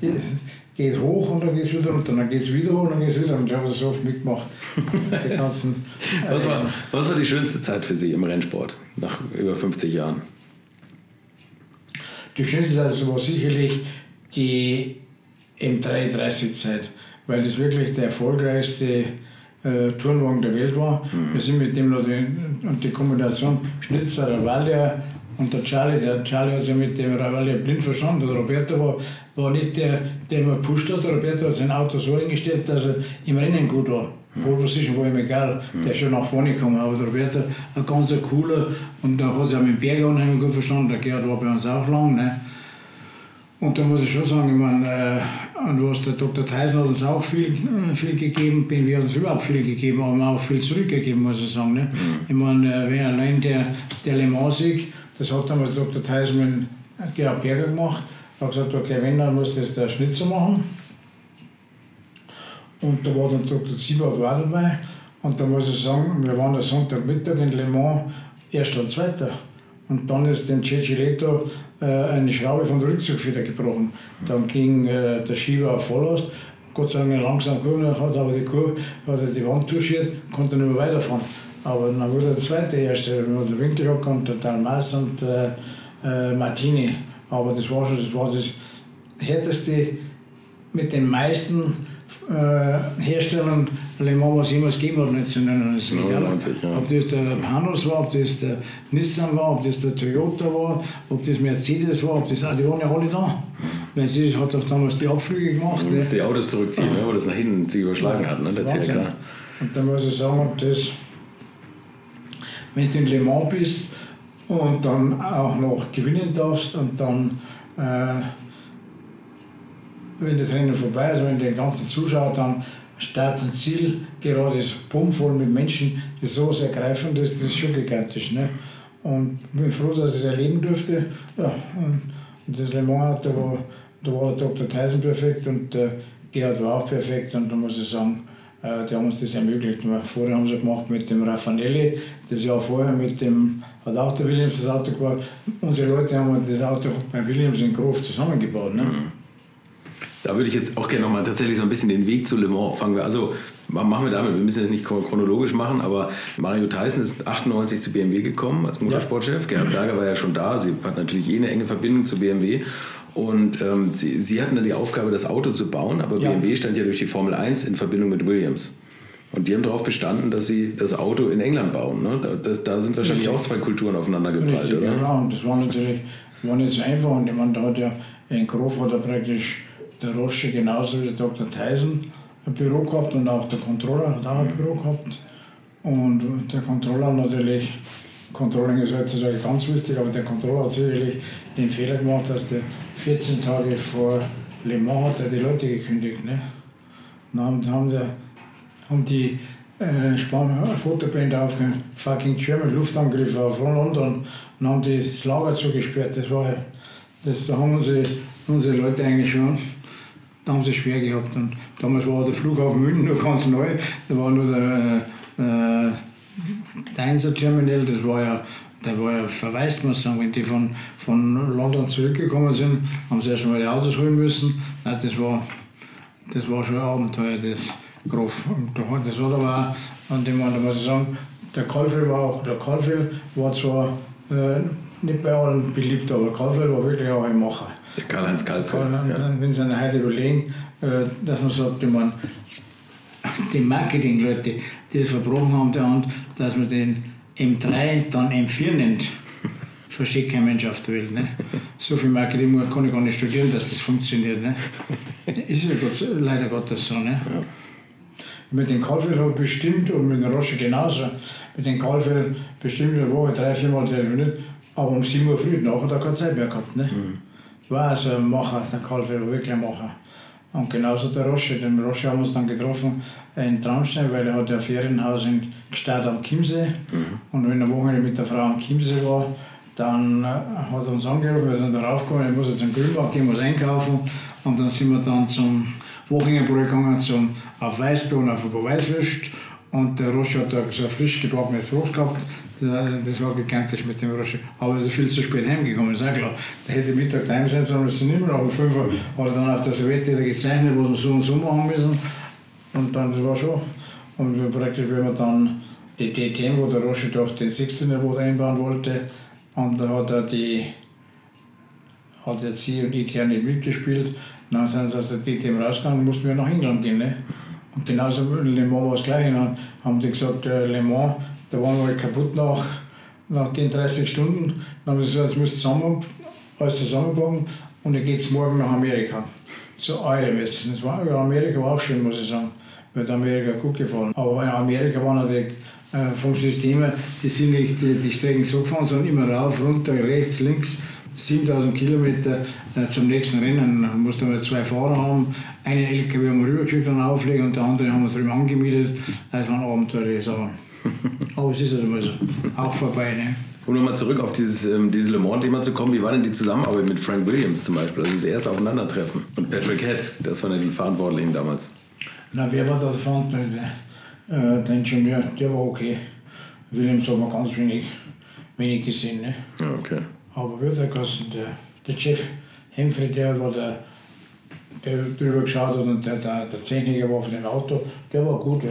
Es geht hoch und dann geht es wieder runter, dann geht es wieder hoch und dann geht es wieder runter. Ich habe das so oft mitgemacht. die ganzen, was, war, was war die schönste Zeit für Sie im Rennsport nach über 50 Jahren? Die schönste Zeit war sicherlich die M330-Zeit, weil das wirklich der erfolgreichste äh, Turnwagen der Welt war. Mhm. Wir sind mit dem die, und die Kombination Schnitzer, Ravalia und der Charlie, der Charlie hat sich mit dem Ravalia blind verstanden. Der Roberto war, war nicht der, der immer gepusht hat. Der Roberto hat sein Auto so eingestellt, dass er im Rennen gut war. Mhm. Pole Position war ihm egal, der ist schon nach vorne gekommen. Aber der Roberto, ein ganz cooler, und da hat sich auch mit dem Berg unheimlich gut verstanden. Der Gerhard war bei uns auch lang. Ne? Und da muss ich schon sagen, ich meine, äh, und was der Dr. Theisen hat uns auch viel, äh, viel gegeben, BMW hat uns überhaupt viel gegeben, aber auch viel zurückgegeben, muss ich sagen. Ne? Mhm. Ich meine, äh, allein der, der Le Mans-Sieg, das hat damals Dr. Theisen mit Gerhard Berger gemacht, hat gesagt, okay, wenn, dann muss das der Schnitzer machen. Und da war dann Dr. Siebert auch dabei. Und da muss ich sagen, wir waren am Sonntagmittag in Le Mans, erster und zweiter. Und dann ist dem Ceciletto äh, eine Schraube von der Rückzugfeder gebrochen. Dann ging äh, der Schieber auf Volllast. Gott sei Dank langsam Kurve, hat aber die Kurve, hat er die Wand touchiert, konnte nicht mehr weiterfahren. Aber dann wurde der zweite Hersteller, der Winkel kommt, der Dalmas und, äh, äh, Martini. Aber das war schon das, war das härteste mit den meisten äh, Herstellern Le Mans, was jemals gegeben hat, 1999. Ja, 90, ja. Ob das der Panos war, ob das der Nissan war, ob das der Toyota war, ob das Mercedes war, ob das, ah, die waren ja alle da. Mercedes hat doch damals die Abflüge gemacht. Du musst die Autos zurückziehen, ne, weil das nach hinten sich überschlagen hat, ne, der Wahnsinn. CLK. Und dann muss ich sagen, das, wenn du in Le Mans bist und dann auch noch gewinnen darfst und dann, äh, wenn das Rennen vorbei ist, wenn den ganzen Zuschauer dann Start und Ziel gerade ist bummvoll mit Menschen, die so sehr greifend ist, das ist schon gigantisch. Ne? Und ich bin froh, dass ich es erleben durfte. Ja, und das Le Mans, da war, da war Dr. Tyson perfekt und der Gerhard war auch perfekt. Und da muss ich sagen, äh, die haben uns das ermöglicht. Vorher haben sie gemacht mit dem Raffanelli, das Jahr vorher mit dem, hat auch der Williams das Auto gebaut. Unsere Leute haben das Auto bei Williams in Grof zusammengebaut. Ne? Da würde ich jetzt auch gerne nochmal tatsächlich so ein bisschen den Weg zu Le Mans fangen wir. Also machen wir damit, wir müssen das nicht chronologisch machen, aber Mario Tyson ist 98 zu BMW gekommen als Motorsportchef. Gerhard Berger war ja schon da. Sie hat natürlich eh eine enge Verbindung zu BMW. Und ähm, sie, sie hatten dann die Aufgabe, das Auto zu bauen, aber Ja. BMW stand ja durch die Formel 1 in Verbindung mit Williams. Und die haben darauf bestanden, dass sie das Auto in England bauen. Ne? Da, das, da sind wahrscheinlich Richtig. auch zwei Kulturen aufeinander geprallt, oder? ja, und das war natürlich war nicht so einfach. Und ich meine, da hat ja in Grof hat er praktisch der Rosche genauso wie der Dr. Tyson ein Büro gehabt und auch der Controller hat auch ein Büro gehabt. Und der Controller natürlich, Controlling ist heutzutage ganz wichtig, aber der Controller hat sicherlich den Fehler gemacht, dass der 14 Tage vor Le Mans hat er die Leute gekündigt. Ne? Dann haben, der, haben die äh, Span Fotoband aufgehört, fucking German Luftangriffe auf London und haben die das Lager zugesperrt. Das war das, da haben unsere, unsere Leute eigentlich schon, da haben sie schwer gehabt. Und damals war der Flughafen München noch ganz neu, da war nur der äh, äh, Deinser Terminal, das war ja, der war ja verwaist, muss ich sagen. Wenn die von, von London zurückgekommen sind, haben sie erst mal die Autos holen müssen. Nein, das war, das war schon ein Abenteuer, das Grof. Und da hat- Das hat aber auch, ich meine, da muss ich sagen, der Kalfel war auch, der Kalfel war zwar äh, nicht bei allen beliebt, aber Kalfel war wirklich auch ein Macher. Der Karl-Heinz Kalf. Und Ja. wenn Sie heute überlegen, äh, dass man sagt, ich meine, die Marketingleute, die es verbrochen haben, der Hand, dass man den M3 dann M4 nennt, versteht kein Mensch auf der Welt. Ne? So viel Marketing kann ich gar nicht studieren, dass das funktioniert. Ne? Ist ja Gott, leider Gottes so. Ne? Mit den ich bestimmt und mit den Roche genauso. Mit den Kalfel bestimmt eine Woche drei, vier Mal telefoniert, aber um 7 Uhr früh nachher er keine Zeit mehr gehabt. Ne? War also ein Macher, der Kalfel war wirklich ein Macher. Und genauso der Rosche. Den Rosche haben wir uns dann getroffen in Traunstein, weil er hat ja ein Ferienhaus in Gstaad am Chiemsee. Und wenn er Wochenende mit der Frau am Chiemsee war, dann äh, hat er uns angerufen, wir sind da raufgekommen, ich muss jetzt in Grünbach gehen, muss einkaufen. Und dann sind wir dann zum Wochenendbrot gegangen, zum, auf Weißbrot, auf ein paar Weißwürst. Und der Rosche hat da so frisch gebackenes Brot gehabt. Das war- Das war gigantisch mit dem Rosche. Aber er ist viel zu spät heimgekommen, ist auch klar. Der hätte Mittag daheim sein sollen, das nicht mehr. Aber um 5 Uhr er dann auf der wieder gezeichnet, was wir so und so machen müssen. Und dann, das war schon. Und wir praktisch, wenn wir dann die DTM, wo der Rosche doch den 16er Boot einbauen wollte, und da hat er die, hat jetzt sie und ich ja nicht mitgespielt. Dann sind sie aus der DTM rausgegangen mussten wir nach England gehen. Ne? Und genauso Le Mans war das Gleiche. Dann haben die gesagt, äh, Le Mans, da waren wir halt kaputt nach, nach den 30 Stunden. Dann haben sie gesagt, jetzt müsst zusammen, alles zusammenpacken und dann geht es morgen nach Amerika. Zu eurem Essen. Das war, Amerika war auch schön, muss ich sagen. Mir hat Amerika gut gefallen. Aber in Amerika war natürlich äh, vom System her, die sind nicht die, die Strecken so gefahren, sondern immer rauf, runter, rechts, links. 7000 Kilometer äh, zum nächsten Rennen. Da mussten wir zwei Fahrer haben. Einen LKW haben wir rübergeschickt und auflegen und der andere haben wir drüben angemietet. Das waren abenteuerliche Sachen. Aber es ist immer so. Auch vorbei. Ne? Um nochmal zurück auf dieses, ähm, dieses Le Mans-Thema zu kommen, wie war denn die Zusammenarbeit mit Frank Williams zum Beispiel? Also das erste Aufeinandertreffen. Und Patrick Head, das waren ja die Verantwortlichen damals. Na, wer war da der Verantwortliche? Äh, der Ingenieur, der war okay. Williams hat man ganz wenig, wenig gesehen. Ne? Ja, okay. Aber hat der? Der, Chef Hemfrey, der war der, der drüber geschaut hat und der, der, der Techniker war von dem Auto, der war gut, ja.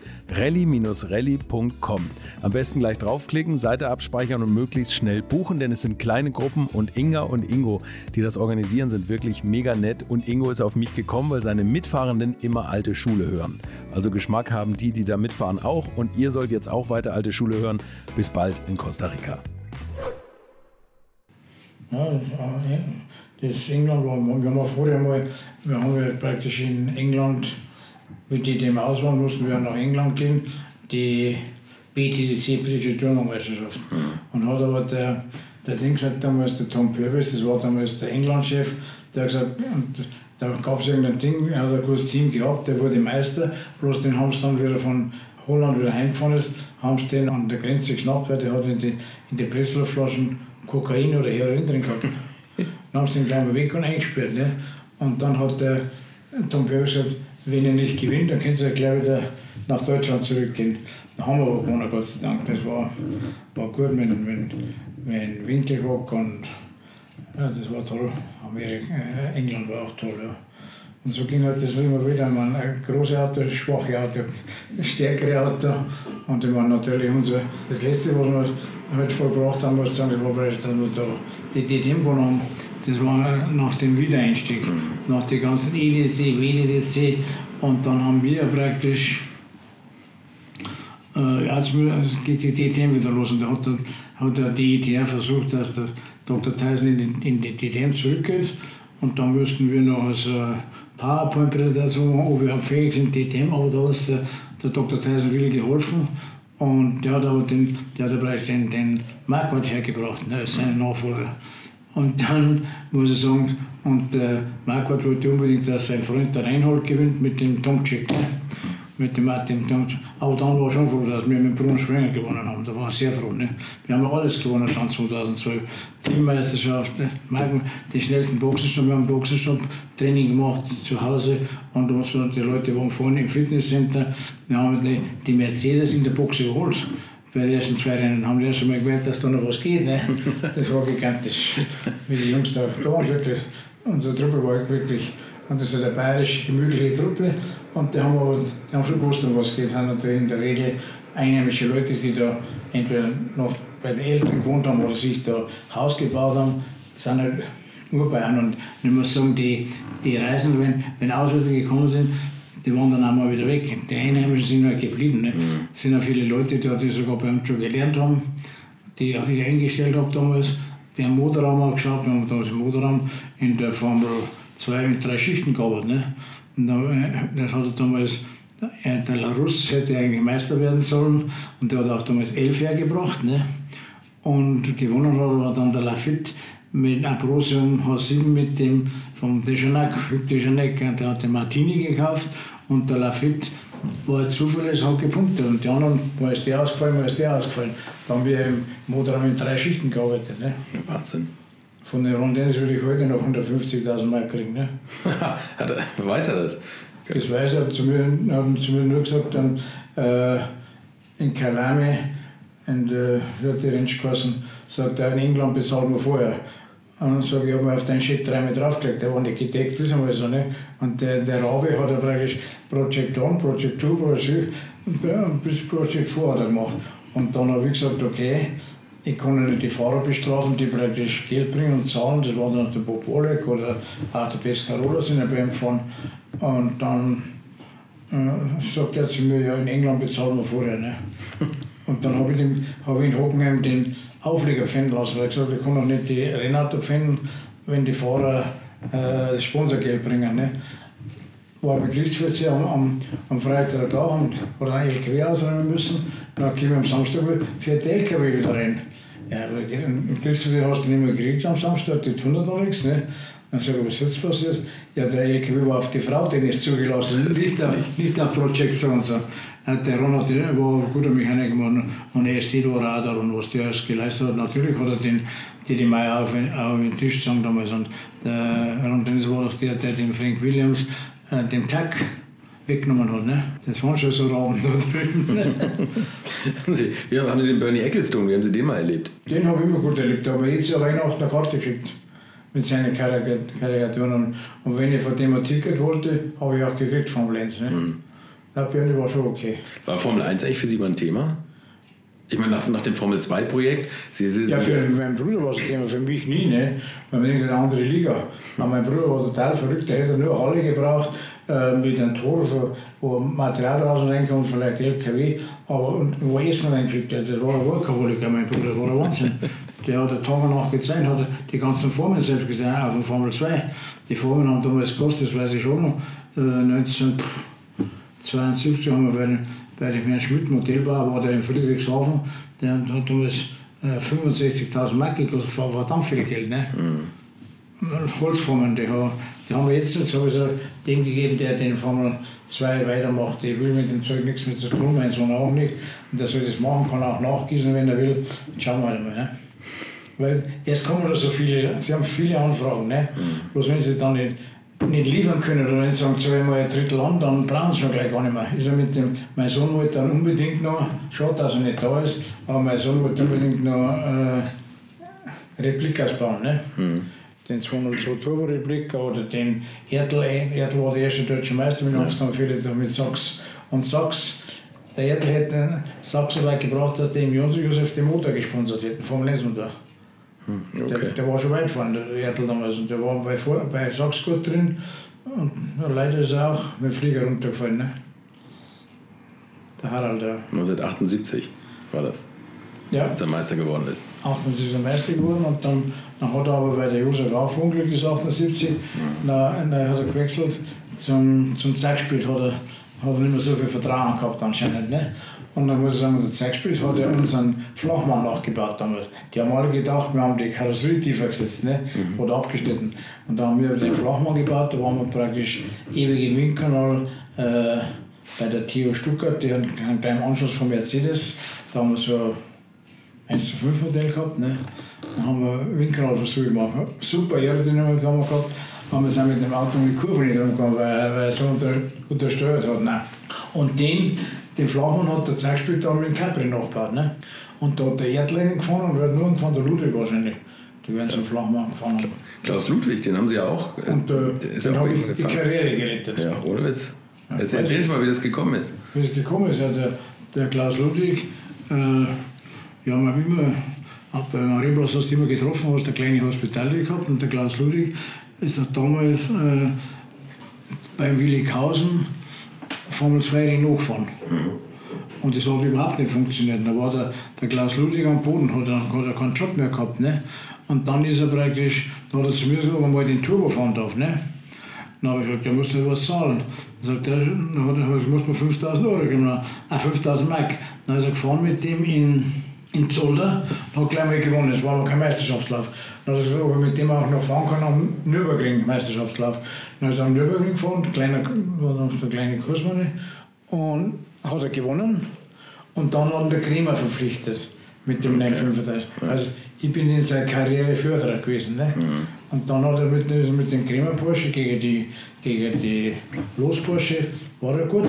rally-rally.com. Am besten gleich draufklicken, Seite abspeichern und möglichst schnell buchen, denn es sind kleine Gruppen und Inga und Ingo, die das organisieren, sind wirklich mega nett und Ingo ist auf mich gekommen, weil seine Mitfahrenden immer alte Schule hören. Also Geschmack haben die, die da mitfahren auch und ihr sollt jetzt auch weiter alte Schule hören. Bis bald in Costa Rica. Ja, das England war, wir haben vorher mal, wir haben ja praktisch in England mit die dem aus mussten wir nach England gehen, die BTCC, britische Turniermeisterschaft. Mhm. Und hat aber der, der Ding gesagt, damals der Tom Purvis, das war damals der England-Chef, der hat gesagt, und da gab es irgendein Ding, er hat ein gutes Team gehabt, der wurde Meister, bloß den haben sie dann wieder von Holland wieder heimgefahren ist, haben sie den an der Grenze geschnappt, weil der hat in die, in die Pressluftflaschen Kokain oder Heroin drin gehabt. dann haben sie den gleich mal weg und eingesperrt. Ne? Und dann hat der Tom Purvis gesagt, wenn ihr nicht gewinnt, dann könnt ihr gleich wieder nach Deutschland zurückgehen. Da haben wir aber gewonnen, Gott sei Dank. Das war, war gut mit, mit, mit Winkelhock und ja, das war toll. Amerika, äh, England war auch toll. Ja. Und so ging halt das immer wieder. Man, ein große Auto, schwache Auto, stärkere Auto. Und das war natürlich unser, das letzte, was wir halt vollbracht haben, war vielleicht dann da die, die Tempo haben. Das war nach dem Wiedereinstieg, mhm. nach den ganzen EDC, WDDC. Und dann haben wir praktisch, äh, jetzt geht die DTM wieder los. Und da hat, hat der DETR versucht, dass der Dr. Tyson in, in die DTM zurückgeht. Und dann müssten wir noch als äh, PowerPoint-Präsentation machen, ob wir fähig sind, DTM. Aber da hat der, der Dr. Tyson viel geholfen. Und der hat aber den, der hat den, den Marquardt hergebracht, ne, als seinen Nachfolger. Und dann muss ich sagen, und der Marquardt wollte unbedingt, dass sein Freund der Reinhold gewinnt mit dem Tomczyk, ne? mit dem Martin Tomczyk. Aber dann war ich schon froh, dass wir mit Bruno Sprenger gewonnen haben. Da war ich sehr froh. Ne? Wir haben alles gewonnen dann 2012. Teammeisterschaft, ne? die schnellsten Boxenstunde, wir haben Boxenstunde-Training gemacht zu Hause und die Leute waren vorne im Fitnesscenter. Wir haben die, Mercedes in der Box überholt bei den ersten zwei Rennen haben die erst einmal gemerkt, dass da noch was geht. Ne? Das war gigantisch, wie die Jungs da, waren wirklich, unsere Truppe war wirklich, und das ist eine bayerische, gemütliche Truppe und die haben aber, die haben schon gewusst, um was geht. Das sind natürlich in der Regel einheimische Leute, die da entweder noch bei den Eltern gewohnt haben oder sich da Haus gebaut haben, das sind halt Urbayern und ich muss sagen, die, die Reisen, wenn, wenn Auswärtige gekommen sind, die waren dann auch mal wieder weg. Die Einheimischen sind halt geblieben. Ne? Mhm. Es sind auch viele Leute da, die sogar bei uns schon gelernt haben, die ich eingestellt habe damals. Die haben Motorraum auch geschaut, wir haben damals im Motorraum in der Formel 2 mit drei Schichten gearbeitet. Ne? Und das hat er damals, der Larus hätte eigentlich Meister werden sollen und der hat auch damals elf hergebracht. Ne? Und gewonnen hat aber dann der Lafitte mit Ambrosium H7 mit dem vom Dejanek, der hat den Martini gekauft und der Lafitte war zufällig, es hat gepunktet. Und die anderen, mal ist der ausgefallen, mal ist der ausgefallen. Dann haben wir im Motorraum in drei Schichten gearbeitet. Ne? Wahnsinn. Von den Rondenz würde ich heute noch 150.000 Mark kriegen. Ne? Weiß er das? Das weiß er, zu mir, haben zu mir nur gesagt, dann, äh, in Kalame, in der, hat die geheißen, sagt er, in England bezahlen wir vorher. Und dann sage ich, habe mir auf den Shit dreimal draufgelegt, der war nicht gedeckt, das ist einmal so. Ne? Und der, der Rabe hat er praktisch Project One, Project Two, Project, Project 4 hat er gemacht. Und dann habe ich gesagt, okay, ich kann ja nicht die Fahrer bestrafen, die praktisch Geld bringen und zahlen. Das war dann der Bob Wollek oder auch der Pescarola sind ja bei ihm gefahren. Und dann äh, sagt er zu mir, ja, in England bezahlen wir vorher. Ne? Und dann habe ich, dem, hab ich in Hockenheim den Auflieger finden lassen, weil ich gesagt ich kann doch nicht die Rennauto finden, wenn die Fahrer äh, das Sponsorgeld bringen. Ne? War mit Gerichtsvollzieher am, am, am Freitag da und hat einen LKW ausräumen müssen. Dann komme ich am Samstag fährt der LKW wieder rein. Ja, einen Gerichtsvollzieher hast du nicht mehr gekriegt am Samstag, die tun doch nichts. Ne? Dann sage ich, was jetzt passiert? Ja, der LKW war auf die Frau, den ist zugelassen, nicht auf, nicht auf und so. Der Ronald war ein guter Mechaniker und er ist Radar und was der alles geleistet hat. Natürlich hat er den Didi Meyer auf, auf den Tisch gezogen damals. Und der Ronald Dennis war doch der, der den Frank Williams, äh, den Tag weggenommen hat. Ne? Das waren schon so Raben da drüben. wie haben Sie den Bernie Ecclestone, wie haben Sie den mal erlebt? Den habe ich immer gut erlebt, aber jetzt ja Weihnachten eine Karte geschickt mit seinen Karikaturen. Und wenn ich von dem ein Ticket wollte, habe ich auch gekriegt vom Lenz. Ne? Mhm. Der Birne war schon okay. War Formel 1 eigentlich für Sie mal ein Thema? Ich meine, nach, nach dem Formel 2-Projekt. Sie, Sie, ja, für meinen Bruder war es ein Thema, für mich nie. Ne? Weil wir eine andere Liga. Aber mein Bruder war total verrückt, der hätte nur Halle gebraucht äh, mit einem Tor, wo Material raus und vielleicht LKW, aber und wo Essen reinkriegt. Der war ein Workaholiker, mein Bruder, war ein Wahnsinn. Der hat der Tage nach gezeigt, hat die ganzen Formeln selbst gesehen, auf dem Formel 2. Die Formeln haben damals gekostet, das weiß ich schon noch, äh, 1972 haben wir bei, bei dem Herrn Schmidt, Modellbauer, war der in Friedrichshafen, der hat damals äh, 65.000 Mark gekostet, war verdammt viel Geld. Ne? Mhm. Holzformen, die, die haben wir jetzt sowieso dem gegeben, der den Formel 2 weitermacht. Ich will mit dem Zeug nichts mehr zu tun, mein Sohn auch nicht. Und der soll das machen, kann auch nachgießen, wenn er will. Schauen wir halt mal. Ne? Weil jetzt kommen da so viele, sie haben viele Anfragen. Ne? Mhm. Bloß wenn sie dann nicht, nicht liefern können oder wenn sie sagen, zweimal ein Drittel an, dann brauchen sie schon gleich gar nicht mehr. Ist er mit dem, mein Sohn wollte dann unbedingt noch, schade, dass er nicht da ist, aber mein Sohn wollte unbedingt noch äh, Replikas bauen. Ne? Mhm den 202 Turbo Replika oder den Erdl. Erdl war der erste deutsche Meister mit uns, kann viele mit Sachs und Sachs. Der Erdl hätte Sachs so weit gebracht, dass der im Josef den Motor gesponsert hätten, vom Lensmann da. Hm, okay. der, der, war schon weit vorne, der Erdl damals. Und der war bei, bei Sachs gut drin. Und ja, leider ist er auch mit dem Flieger runtergefallen. Ne? Der Harald, ja. 1978 war das ja. als er Meister geworden ist. 78 ist er Meister geworden und dann, dann hat er aber, weil der Josef auch verunglückt ist, 78, mhm. dann, dann hat er gewechselt zum, zum Zeitspiel, hat er, hat er nicht mehr so viel Vertrauen gehabt anscheinend. Ne? Und dann muss ich sagen, der Zeitspiel hat er unseren Flachmann nachgebaut damals. Die haben alle gedacht, wir haben die Karosserie tiefer gesetzt ne? Mhm. oder abgeschnitten. Und da haben wir den Flachmann gebaut, da waren wir praktisch ewig im Windkanal äh, bei der Theo Stuttgart, die haben beim Anschluss von Mercedes, da haben wir so 1 zu 5 Modell gehabt. Ne? Dann haben wir Winkelradversuche gemacht. Super Aerodynamik haben wir gehabt. Haben wir mit dem Auto mit Kurven nicht rumgekommen, weil, weil er so unter, untersteuert hat. Ne? Und den, den Flachmann hat der Zeit gespielt, da mit dem Capri nachgebaut. Ne? Und da hat der Erdlingen gefahren und wird nur von der Ludwig wahrscheinlich. Die werden so einen Flachmann gefahren haben. Klaus Ludwig, den haben sie ja auch. Äh, und äh, den habe ich die Karriere gerettet. Ja, ohne Witz. Jetzt erzähl mal, wie das gekommen ist. Wie das gekommen ist, ja, der, der Klaus Ludwig. Äh, ja, wir haben immer, auch bei Marienplatz hast du immer getroffen, hast der kleine Hospital gehabt und der Klaus Ludwig ist auch damals äh, beim Willighausen Formel 2 Renault gefahren. Und das hat überhaupt nicht funktioniert. Da war der, der Klaus Ludwig am Boden, hat er, hat er keinen Job mehr gehabt. Ne? Und dann ist er praktisch, da hat er zu mir gesagt, ob mal den Turbo fahren darf. Ne? Dann habe ich gesagt, der muss nicht was zahlen. Dann sagt er, dann hat er, ich muss mir 5000 Euro geben, ah, 5000 Mark. Dann ist er gefahren mit dem in in Zolder und hat gleich mal gewonnen. Es war noch kein Meisterschaftslauf. Dann hat er gesagt, ob er mit dem auch noch fahren kann am Nürburgring Meisterschaftslauf. Dann ist er am Nürburgring gefahren, kleiner, war noch der kleine Kursmann. Und hat er gewonnen. Und dann hat er der Kremer verpflichtet mit dem okay. 935. Also ich bin in seiner Karriere Förderer gewesen. Ne? Mhm. Und dann hat er mit, mit dem Kremer Porsche gegen die, gegen die Los Porsche, war er gut.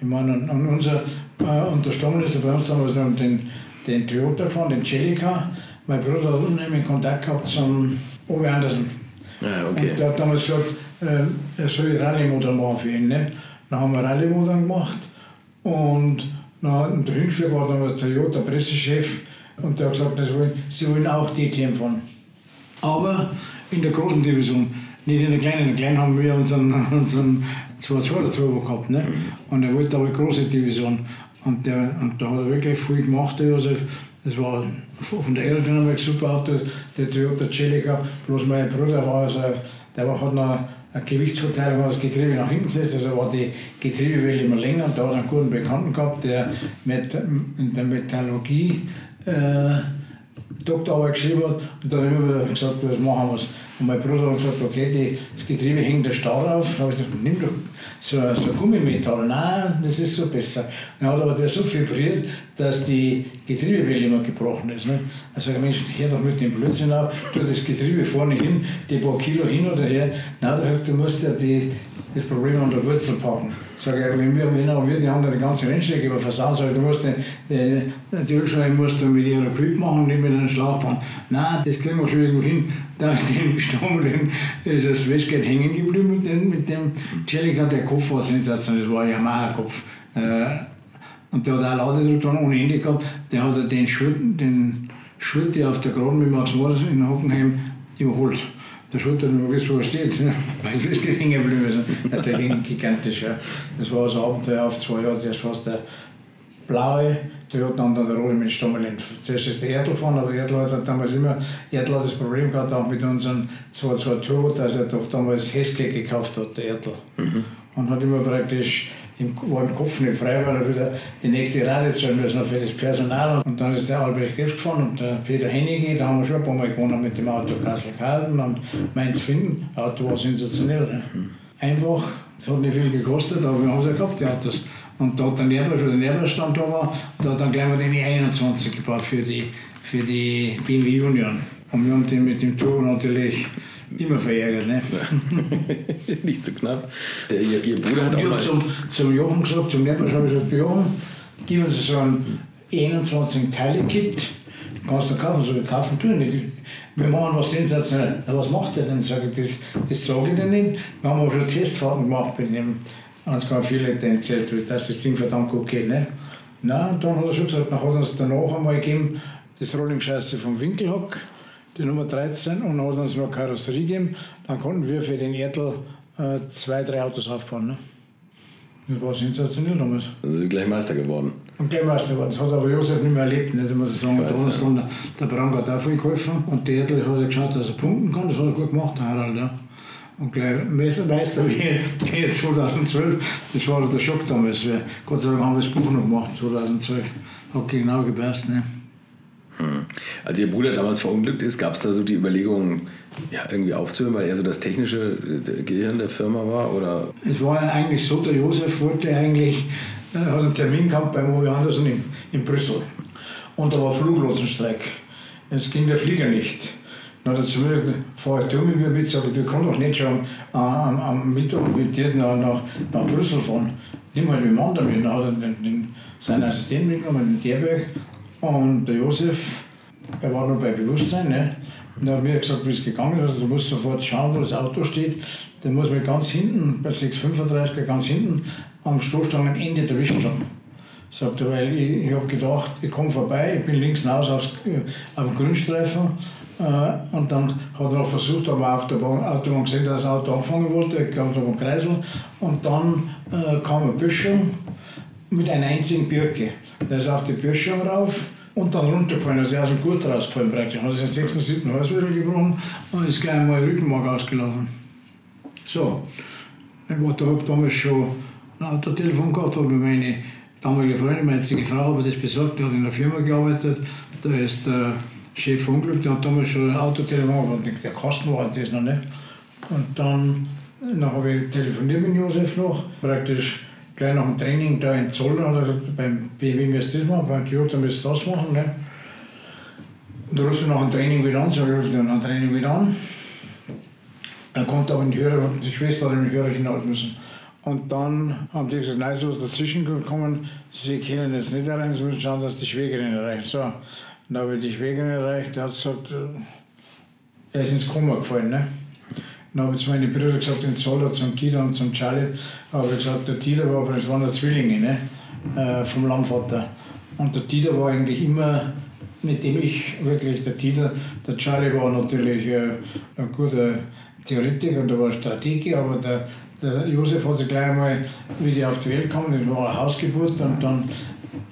Ich meine, und, unser, äh, und der Stammminister bei uns damals noch den, den Toyota gefahren, den Celica. Mein Bruder hat unheimlich Kontakt gehabt zum Owe Andersen. Ah, okay. Und der hat damals gesagt, äh, er soll Rallye-Motor machen für ihn. Ne? Dann haben wir Rallye-Motor gemacht und dann, der Hünschler war damals der Toyota Pressechef und der hat gesagt, sie wollen, sie wollen auch DTM fahren. Aber in der großen Division, nicht in der kleinen. In der kleinen haben wir unseren, unseren 2-2 Turbo gehabt. Ne? Mhm. Und er wollte aber eine große Division. Und, der, und da hat er wirklich viel gemacht, der Josef. Das war von der Aerodynamik super Auto, der Toyota Celica. Bloß mein Bruder war also, der war, hat noch eine Gewichtsverteilung, hat das Getriebe nach hinten gesetzt, also war die Getriebewelle immer länger. Und da hat er einen guten Bekannten gehabt, der mit, in der Metallurgie äh, Doktorarbeit geschrieben hat. Und dann haben wir gesagt, was machen wir. Und mein Bruder hat gesagt, okay, die, das Getriebe hängt der Stau drauf. Da habe ich gesagt, nimm doch so, so Gummimetall. Nein, das ist so besser. Dann hat aber der so vibriert, dass die Getriebewelle immer gebrochen ist. Ne? Also der Mensch, hör doch mit dem Blödsinn auf, tu das Getriebe vorne hin, die paar Kilo hin oder her. Nein, der sagt, du musst ja die, das Problem an der Wurzel packen. Sag ich, wenn wir, wenn wir die anderen die ganze Rennstrecke über versauen, sag ich, du musst den, den, die Ölscheibe musst du mit ihrer Kühl machen, nicht mit einem Schlauchbahn. Nein, das kriegen wir schon irgendwo hin. Da ist dem Stammel, ist das Westgate hängen geblieben mit dem, mit dem Celica, der Kopf war sensationell, das war ein Yamaha-Kopf. Äh, und der hat auch Ladedruck dran ohne Ende gehabt. Der hat den Schurt, den Schurte auf der Graden mit Max Moritz in Hockenheim überholt. Der Schulter, du weißt, wo er steht. Du, wie es hängen geblieben ist. Der ging gigantisch. Ja. Das war so ein Abenteuer auf zwei Jahre. Zuerst war es der blaue Toyota und dann der rote mit Stammelin. Zuerst ist der Erdl gefahren, aber Erdl hat damals immer Erdl hat das Problem gehabt, auch mit unserem 2.2 Turbo, dass er doch damals Heske gekauft hat, der Erdl. Mhm. Und hat immer praktisch war im Kopf nicht frei, weil er wieder die nächste Rate zahlen müssen für das Personal. Und dann ist der Albrecht Krebs gefahren und der Peter Hennige, da haben wir schon ein paar Mal gewonnen mit dem Auto Kassel Kalten und Mainz Finden. Das Auto war sensationell. Ne? Einfach, es hat nicht viel gekostet, aber wir haben es ja gehabt, die Autos. Und da hat der Nährler, der Nährlerstand da war, da hat dann gleich mal den 21 gebaut für die, für die BMW Union. Und wir haben den mit dem Turbo natürlich immer verärgert. Ne? Nicht so knapp. Der, ihr, ihr Bruder hat auch mal... Zum, zum Jochen gesagt, zum Lehrbusch habe ich gesagt, Jochen, gib uns so ein 21 Teile-Kit, kannst du kaufen, so kaufen tun nicht. Wir machen was sensationell. Was macht der denn? Sag ich, das, das sage ich dir nicht. Wir haben auch schon Testfahrten gemacht bei dem 1,4 Liter NZ, dass das Ding verdammt gut geht. Ne? Na, dann hat er schon gesagt, dann hat er uns danach einmal gegeben, das Rolling-Scheiße vom Winkelhock die Nummer 13 und hat uns noch Karosserie gegeben. Dann konnten wir für den Erdl äh, zwei, drei Autos aufbauen. Ne? Das war sensationell damals. Dann sind gleich Meister geworden. Und gleich Meister geworden. Das hat aber Josef nicht mehr erlebt, nicht, muss ich sagen. Ich da ja. der Brand hat auch viel geholfen und der Erdl hat geschaut, dass er punkten kann. Das hat er gut gemacht, der Harald. Ja. Und gleich Meister wie, wie 2012, das war der Schock damals. Gott sei Dank haben wir das Buch noch gemacht, 2012. Hat genau gepasst. Ne? Hm. Als Ihr Bruder damals verunglückt ist, gab es da so die Überlegungen, ja, irgendwie aufzuhören, weil er so das technische äh, Gehirn der Firma war? Oder? Es war eigentlich so, der Josef wollte eigentlich, äh, hat einen Termin gehabt beim Uwe Andersen in, in Brüssel. Und da war Fluglotsenstreik. Es ging der Flieger nicht. Dann hat er zu mir fahr du mit mir mit, sag ich, du kannst doch nicht schon am, am Mittag mit dir nach, nach, nach Brüssel fahren. Nimm mal den Mann damit. Dann hat er den, den, seinen Assistenten mitgenommen, den Derberg. Und der Josef, er war noch bei Bewusstsein, ne? Und er hat mir gesagt, wie es gegangen ist, also du musst sofort schauen, wo das Auto steht. Dann muss man ganz hinten, bei 635 ganz hinten, am Stoßstangenende erwischt haben. Sagt er, weil ich, ich habe gedacht, ich komme vorbei, ich bin links hinaus aufs, auf dem Grünstreifen. Äh, und dann hat er auch versucht, aber auf der Autobahn gesehen, dass das Auto anfangen wollte, ich kam so beim Kreisel. Und dann äh, kam ein Böschung mit einer einzigen Birke. Der ist auf die Böschung rauf und dann runtergefallen. Also er ist ein Gurt rausgefallen praktisch. Sich den 6. 7. Halswirbel gebrochen und ist gleich mal Rückenmark ausgelaufen. So, ich da, habe damals schon ein Autotelefon gehabt, habe meine damalige Freundin, meine jetzige Frau, habe das besorgt, die hat in der Firma gearbeitet. Da ist der Chef unglücklich, der hat damals schon ein Autotelefon gehabt, und der Kasten war das noch nicht. Und dann, dann habe ich telefoniert mit Josef noch, praktisch gleich nach dem Training da in Zoll oder beim BMW müsst das machen, beim Toyota müsst das machen. Ne? Und da rufst du nach dem Training wieder an, so rufst du nach dem Training wieder an. Dann kommt aber ein Hörer, die Schwester hat den Hörer hinhalten müssen. Und dann haben die gesagt, nein, so ist dazwischen gekommen, sie können jetzt nicht erreichen, sie müssen schauen, dass die Schwägerin erreicht. So, und dann habe ich die Schwägerin erreicht, die hat gesagt, äh, er ist ins Koma gefallen. Ne? Dann habe ich zu meinen Brüdern gesagt, den Zoller, zum Dieter und zum Charlie, habe ich gesagt, der Dieter war, aber das waren ja Zwillinge ne? Äh, vom Landvater. Und der Dieter war eigentlich immer, mit dem ich wirklich, der Dieter, der Charlie war natürlich äh, ein guter Theoretiker und der war Strategiker, aber der, der Josef hat sich gleich einmal, wie die auf die Welt kamen, das war eine Hausgeburt und dann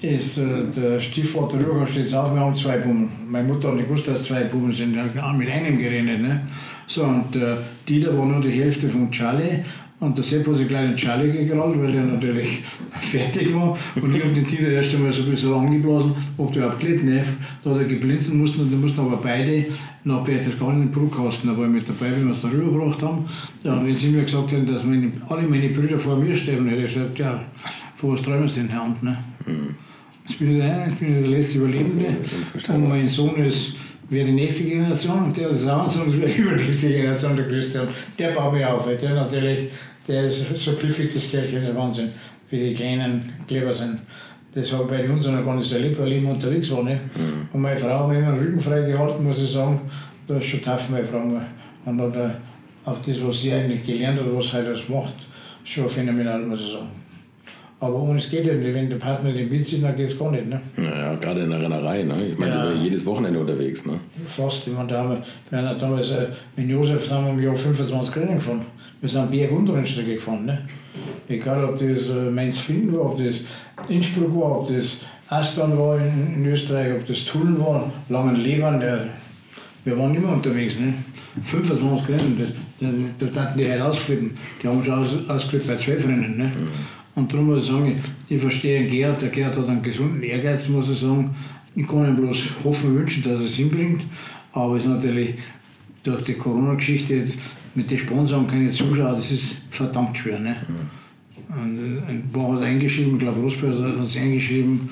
ist äh, der Stiefvater Rüger steht auf, wir haben zwei Buben. Meine Mutter hat nicht gewusst, dass es zwei Buben sind, er hat mit einem geredet. Ne? So, und äh, Dieter war nur die Hälfte von Charlie. Und der Sepp hat sich gleich den Charlie gekrallt, weil der natürlich fertig war. Und ich habe den Dieter erst einmal so ein bisschen angeblasen, ob der überhaupt geht. Ne? Da hat er geblinzen mussten und dann mussten aber beide nach Berchtesgaden in Bruckkasten, da war ich mit dabei, wie wir es da rübergebracht haben. Ja, und wenn sie mir gesagt haben, dass meine, alle meine Brüder vor mir sterben, hätte ich gesagt, ja, vor was träumen sie denn, Herr Hand? Ne? Mhm. Jetzt bin ich der, jetzt bin ich der letzte Überlebende. Und mein Sohn ist wäre die nächste Generation und der ist auch, sonst wäre die übernächste Generation der Christian. Der baut mich auf, der natürlich, der ist so pfiffig, das Kerlchen ist Wahnsinn, wie die kleinen Kleber sind. Das habe ich bei uns noch gar nicht so erlebt, weil ich immer unterwegs war. Nicht? Mhm. Und meine Frau hat mir immer den Rücken frei gehalten, muss ich sagen. Da ist schon tough, meine Frau. Und hat auf das, was sie eigentlich gelernt hat, was sie heute macht, schon phänomenal, muss ich sagen. Aber ohne es geht ja nicht. Wenn der Partner den mitzieht, dann geht es gar nicht. Ne? Naja, gerade in der Rennerei. Ne? Ich meine, ja. sind jedes Wochenende unterwegs. Ne? Fast. Ich meine, da haben wir, wir damals äh, mit Josef sind wir im Jahr 25 Rennen gefahren. Wir sind Berg- und Rennstrecke gefahren. Ne? Egal, ob das äh, Mainz-Finn war, ob das Innsbruck war, ob das Aspern war in, in, Österreich, ob das Tulln war, Langenlebern. Der, wir waren immer unterwegs. Ne? 25 Rennen, das, da, da hatten die halt ausflippen. Die haben schon aus, ausgeflippt bei 12 Rennen. Ne? Mhm. Und darum muss ich sagen, ich verstehe Gerd. Der Gerd hat einen gesunden Ehrgeiz, muss ich sagen. Ich kann ihm bloß hoffen, wünschen, dass er es hinbringt. Aber es ist natürlich durch die Corona-Geschichte mit den Sponsoren keine Zuschauer, das ist verdammt schwer. Ne? Und äh, ein paar hat eingeschrieben, ich glaube, Rosberg hat es eingeschrieben,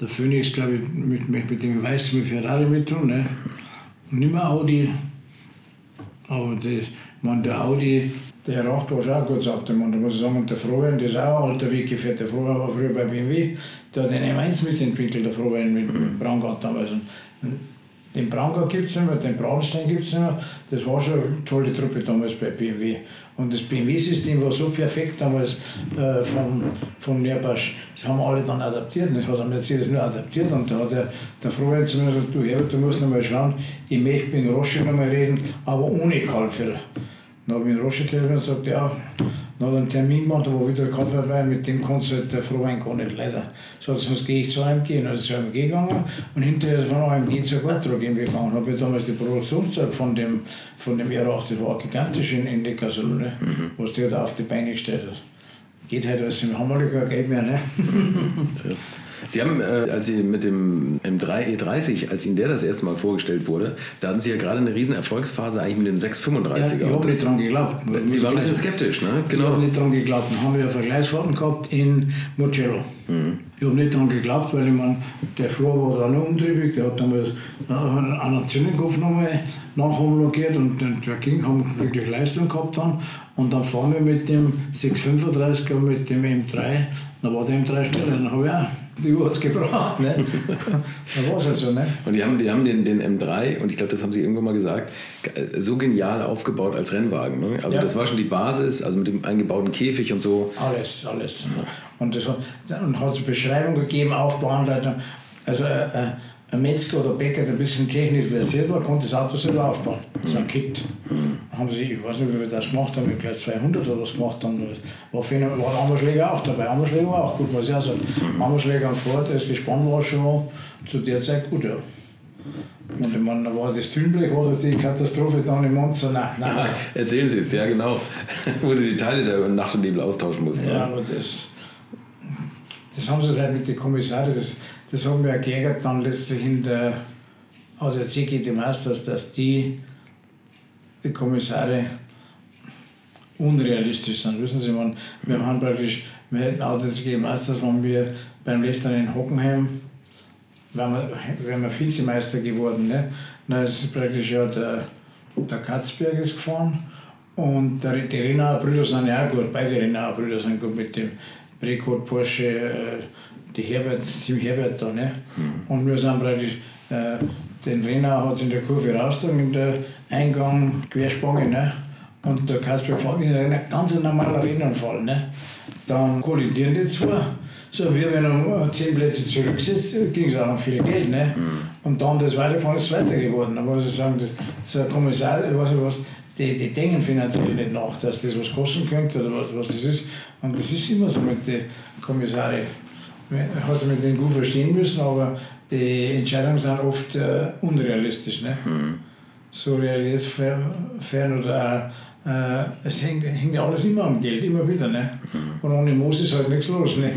der Phoenix, glaube ich, mit, mit, mit dem Weiß mit Ferrari mit tun. Ne? Und nicht mehr Audi. Aber das, man, der Audi der Herr Racht war schon auch gut, sagte man. Da muss ich sagen, der Frohen, das ist auch ein alter Weggefährt. Der Frohen war früher bei BMW, der hat den M1 mitentwickelt, der Frohen mit mhm. Brangart damals. Und den Branger gibt es nicht mehr, den Braunstein gibt es nicht mehr. Das war schon eine tolle Truppe damals bei BMW. Und das BMW-System war so perfekt damals äh, von, von Nerbasch. Das haben alle dann adaptiert. Das hat der Mercedes nur adaptiert. Und da hat der, der Freund zu mir gesagt: Du Herbert, du musst noch mal schauen, ich möchte mit Roche noch mal reden, aber ohne Kalfel. Dann habe ich einen Roche telefoniert und gesagt, ja, dann hat er einen Termin gemacht, wo wieder gehabt war, mit dem kannst du halt der Frohwein gar nicht, leider. So, sonst gehe ich zu AMG. Dann ist zu AMG gegangen und hinterher von AMG zur Quattro gegangen. habe ich damals die Produktionszeit von dem, von dem R8, das war gigantisch in, in Neckarsulm, ne? Mhm. was der da auf die Beine gestellt hat. Geht halt was im Hammerlicher Geld mehr, ne? das Sie haben, äh, als Sie mit dem M3 E30, als Ihnen der das erste Mal vorgestellt wurde, da hatten Sie ja gerade eine riesen Erfolgsphase eigentlich mit dem 635er. Ja, ich habe nicht dran geglaubt. Sie waren ein bisschen skeptisch, ne? Genau. Ich habe nicht dran geglaubt. Dann haben wir Vergleichsfahrten gehabt in Mugello. Mhm. Ich habe nicht dran geglaubt, weil ich mein, der Flur war da noch umtriebig. Der hat damals einen anderen Zinnenkopf nochmal nachhomologiert und der ging, haben wirklich Leistung gehabt dann. Und dann fahren wir mit dem 635er mit dem M3. Dann war der M3 still. Dann habe ich auch die Uhr hat es gebracht. Ne? da war es halt so. Ne? Und die haben, die haben den, den M3, und ich glaube, das haben Sie irgendwann mal gesagt, so genial aufgebaut als Rennwagen. Ne? Also ja. das war schon die Basis, also mit dem eingebauten Käfig und so. Alles, alles. Ja. Und, das, und hat es Beschreibung gegeben, Aufbauanleitung. Also äh, äh ein Metzger oder Bäcker, der ein bisschen technisch versiert war, konnte das Auto selber aufbauen. So ein Kit. Haben sie, ich weiß nicht, wie wir das gemacht haben, ich glaube 200 oder was gemacht haben. War, für einen, war ein Hammerschläger auch dabei. Hammerschläger war auch gut, muss ich auch sagen. Hammerschläger am Ford, das Gespann war schon zu der Zeit gut, ja. Und ich meine, da war das Tünblech, war die Katastrophe dann im Monster. Nein, nein. Ja, erzählen Sie es, ja genau. Wo Sie die Teile der Nacht und Nebel austauschen mussten. Ja, aber das, das haben sie halt mit den Kommissaren, das, das haben wir geärgert dann letztlich in der ADAC GT Masters, dass die, die Kommissare unrealistisch sind. Wissen Sie, man, wir haben praktisch, wir hätten gegeben, als dass wenn wir beim Leicester in Hockenheim, wären wir, wären wir Vizemeister geworden. Ne? Na, ist praktisch ja der, der Katzberg ist gefahren und der, die Renauer Brüder sind ja auch gut, beide Renauer Brüder sind gut mit dem Precode Porsche, äh, die Herbert, Team Herbert da. Ne? Mhm. Und wir sind praktisch, äh, den Renauer hat es in der Kurve rausgetragen, in der Eingang Querspange. Ne? Und der Kasper fährt in ein ganz normaler Rennunfall. Ne? Dann kollidieren die zwei. So, wir, wenn er zehn Plätze zurücksitzt, ging es auch noch viel Geld. Ne? Mhm. Und dann das Weiterfahren ist weiter geworden. Muss ich sagen, das, so ein Kommissar, ich weiß nicht was, die, die denken finanziell nicht nach, dass das was kosten könnte oder was, was das ist. Und das ist immer so mit den Kommissaren. Hat mit den gut verstehen müssen, aber die Entscheidungen sind oft äh, unrealistisch. Ne? Mhm. So realitätsfern oder äh, es hängt, hängt ja alles immer am Geld, immer wieder. Ne? Mhm. Und ohne Moos ist halt nichts los. Ne?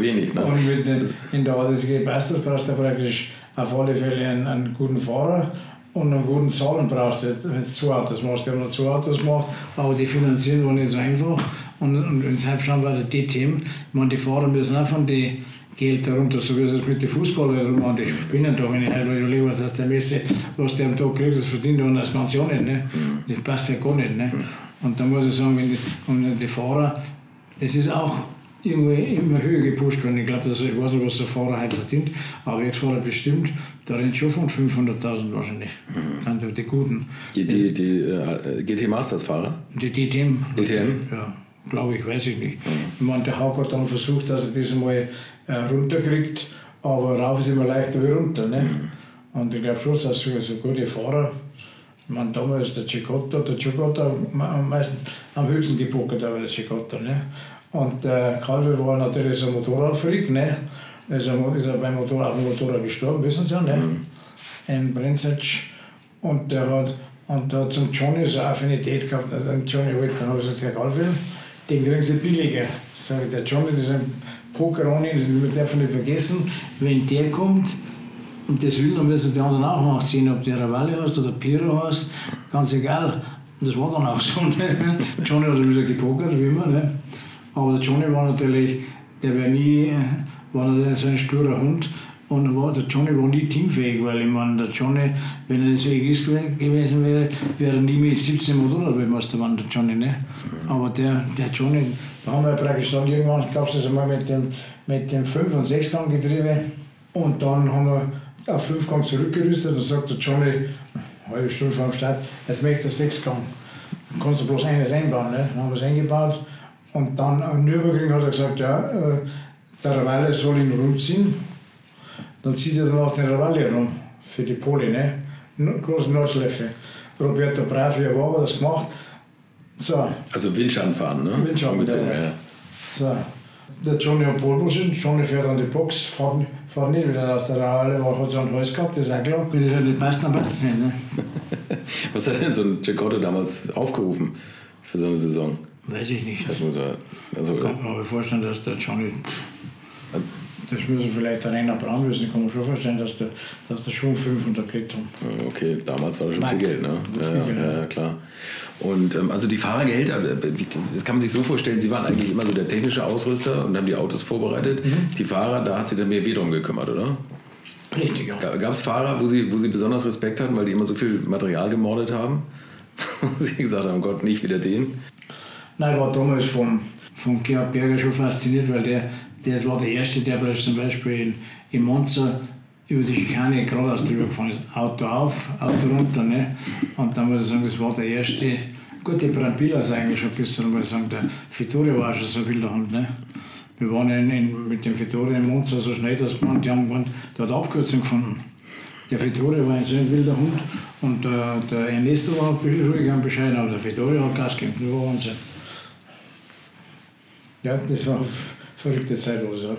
Wenig. Ne? Und mit den, in der ADSG Bastos brauchst du praktisch auf alle Fälle einen, einen guten Fahrer und einen guten Zahlen brauchst, wenn du zwei Autos machst. Die haben noch zwei Autos gemacht, aber die finanzieren war nicht so einfach. Und, und in Halbstand war die Team, ich meine, die Fahrer müssen auch von den Geld darunter, so wie es mit den Fußballern machen. Die spinnen da, wenn ich halt überlege, was der Messi, was der am Tag kriegt, das verdient er das ganze Jahr nicht. Ne? Das passt ja gar nicht. Ne? Und da muss ich sagen, wenn die, und die Fahrer, das ist auch irgendwie immer höher gepusht worden. Ich glaube, ich weiß nicht, was der Fahrer heute verdient, aber Ex-Fahrer bestimmt, da rennt schon von 500.000 wahrscheinlich. Mhm. Die guten. Die, die, die äh, GT Masters Fahrer? Die DTM. DTM? Ja, glaube ich, weiß ich nicht. Ich meine, der Haug hat dann versucht, dass er das mal äh, runterkriegt, aber rauf ist immer leichter wie runter. Ne? Mhm. Und ich glaube schon, dass so, so gute Fahrer, ich meine, damals der Cicotto, der Cicotto meistens am höchsten gepokert, aber der Cicotto. Ne? Und der Calvi war natürlich so ein Motorradfreak, ne? Also ist er beim Motorrad, auf dem Motorrad gestorben, wissen Sie ja, ne? Mhm. In Brenzitsch. Und der hat, und der hat zum Johnny so eine Affinität gehabt, also Johnny wollte, dann habe ich gesagt, Herr Calvi, den kriegen Sie billiger. Sag ich, der Johnny, das ist ein Pokeroni, das darf man nicht vergessen, wenn der kommt, und das will, dann müssen die anderen auch nachziehen, ob der Ravalle hast oder Piro hast, ganz egal. Und das war dann auch so. Ne? Johnny hat wieder gepokert, wie immer. Ne? Aber der Johnny war natürlich, der wäre nie, war natürlich so ein sturer Hund. Und war, der Johnny war nie teamfähig, weil ich meine, der Johnny, wenn er das Egoist gewesen wäre, wäre er nie mit 17 Motorradweltmeister geworden, der Johnny. Ne? Aber der, der Johnny, da haben wir praktisch dann irgendwann, gab es das einmal mit dem, mit dem 5- und 6-Gang-Getriebe. Und dann haben wir auf 5 Gang zurückgerüstet und sagt der Johnny, eine halbe Stunde vor dem Start, jetzt möchte er 6 Gang. Dann kannst du bloß eines einbauen. Ne? Dann haben wir es eingebaut und dann am Nürburgring hat er gesagt, ja, äh, der Ravalle soll ihn rumziehen. Dann zieht er dann auch den Ravalle rum für die Poli, ne? Große Nordschleife. Roberto Bravi war das gemacht. So. Also Windschatten fahren, ne? Windschatten, ja. ja. So. Der Johnny hat Polbuschen, Johnny fährt an die Box, fährt, fährt nicht wieder aus der Ravalle, weil hat so einen Hals gehabt, das ist auch klar. Wenn das halt nicht passt, dann passt es nicht, ne? Was hat denn so ein Giacotto damals aufgerufen für so eine Saison? Weiß ich nicht. Das muss er, also, ich kann mir vorstellen, dass der Johnny. Das müssen vielleicht der Rainer Braun wissen. Ich kann mir schon vorstellen, dass der, dass der schon 500 gekriegt haben. Okay, damals war das schon Nein. viel Geld, ne? Ja, Geld, ja, klar. Und ähm, also die Fahrergehälter, äh, das kann man sich so vorstellen, sie waren eigentlich immer so der technische Ausrüster und haben die Autos vorbereitet. Mhm. Die Fahrer, da hat sich dann mehr weh drum gekümmert, oder? Richtig, ja. Gab es Fahrer, wo sie, wo sie besonders Respekt hatten, weil die immer so viel Material gemordet haben? Sie gesagt haben, Gott, nicht wieder den? Nein, ich war damals von, von Georg Berger schon fasziniert, weil der, der war der Erste, der zum Beispiel in, Monza über die Schikane geradeaus drüber gefahren ist. Auto auf, Auto runter. Ne? Und dann muss ich sagen, das war der Erste. Gut, die Brambilla ist eigentlich schon ein bisschen, muss ich sagen, der Vittorio war schon so ein wilder Hund. Ne? Wir waren in, mit dem Vittorio in Monza so schnell, dass man, die haben gemeint, der hat Abkürzung gefunden. Der Vittorio war ein so ein wilder Hund und der, der Ernesto war ruhig und bescheiden, aber der Vittorio hat Gas gegeben, das war Wahnsinn. Ja, das war verrückte Zeit, oder so.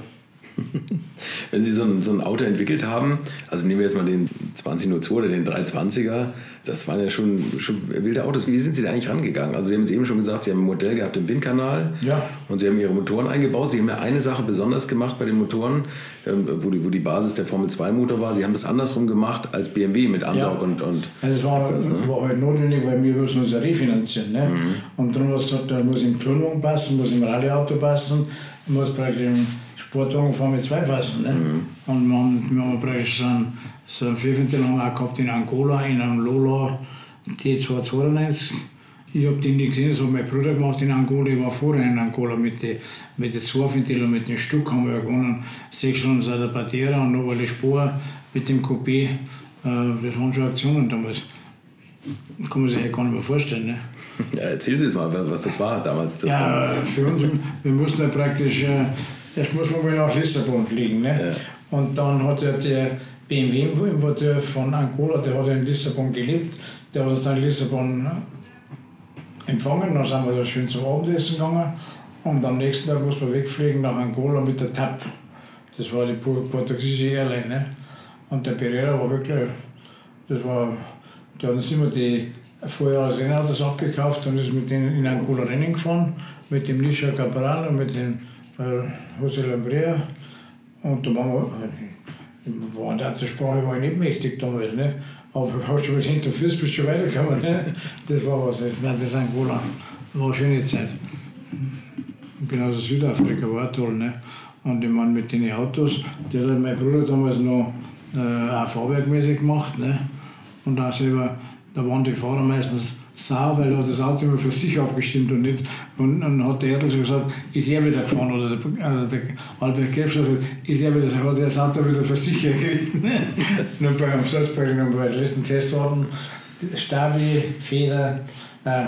Wenn Sie so ein, so ein, Auto entwickelt haben, also nehmen wir jetzt mal den 2002 oder den 320er, das waren ja schon, schon wilde Autos. Wie sind Sie da eigentlich rangegangen? Also Sie haben es eben schon gesagt, Sie haben ein Modell gehabt im Windkanal ja. und Sie haben Ihre Motoren eingebaut. Sie haben ja eine Sache besonders gemacht bei den Motoren, ähm, wo die, wo die Basis der Formel 2 Motor war. Sie haben das andersrum gemacht als BMW mit Ansaug ja. und, und... Also das war, was, ne? war halt notwendig, weil wir müssen uns ja refinanzieren. Ne? Mhm. Und darum hast du gesagt, da muss im Entschuldigung passen, muss im Rallyeauto passen, muss praktisch im Sportwagen Formel 2 passen. Ne? Mhm. Und wir haben, wir haben praktisch so einen, so einen Vierventil auch gehabt in Angola, in einem Lola T292. Ich habe den nicht gesehen, das hat mein Bruder gemacht in Angola. Ich war vorher in Angola mit den mit die zwei Ventilen mit dem Stück haben wir gewonnen. Sechs Stunden seit der Partera und noch die Spur mit dem Coupé. Äh, das waren schon Aktionen damals. Kann man sich ja gar nicht mehr vorstellen. Ne? Ja, erzähl Sie mal, was das war damals. Das ja, war für uns, wir mussten ja praktisch, äh, erst muss man mal nach Lissabon fliegen. Ne? Ja. Und dann hat ja der BMW-Importeur von Angola, der hat ja in Lissabon gelebt, der hat uns dann in Lissabon äh, empfangen, dann sind wir da schön zum Abendessen gegangen und am nächsten Tag muss man wegfliegen nach Angola mit der TAP. Das war die portugiesische Airline. Ne? Und der Pereira war wirklich, das war, der hat uns immer die Vorjahresrennautos abgekauft und ist mit denen in Angola Rennen gefahren, mit dem Nisha Cabral und mit dem äh, José Lambrea. Und da waren wir, war der Sprache war ich nicht mächtig damals, ne? aber hast du mit hinter Fuß bist du weitergekommen. Ne? Das war was, das, nein, das Angola. War eine schöne Zeit. Genauso Südafrika war toll. Ne? Und ich meine, mit den Autos, der hat mein Bruder damals noch äh, auch fahrwerkmäßig gemacht. Ne? Und auch selber da waren die Fahrer meistens sauer, weil er das Auto immer für sich abgestimmt und nicht. Und dann hat der Erdl schon gesagt, ist er wieder gefahren oder der, also der Albert hat gesagt, ist er wieder, hat das Auto wieder für sich gekriegt. Nur beim Salzburg, bei den letzten Testfahrten, Stabi, Feder, äh,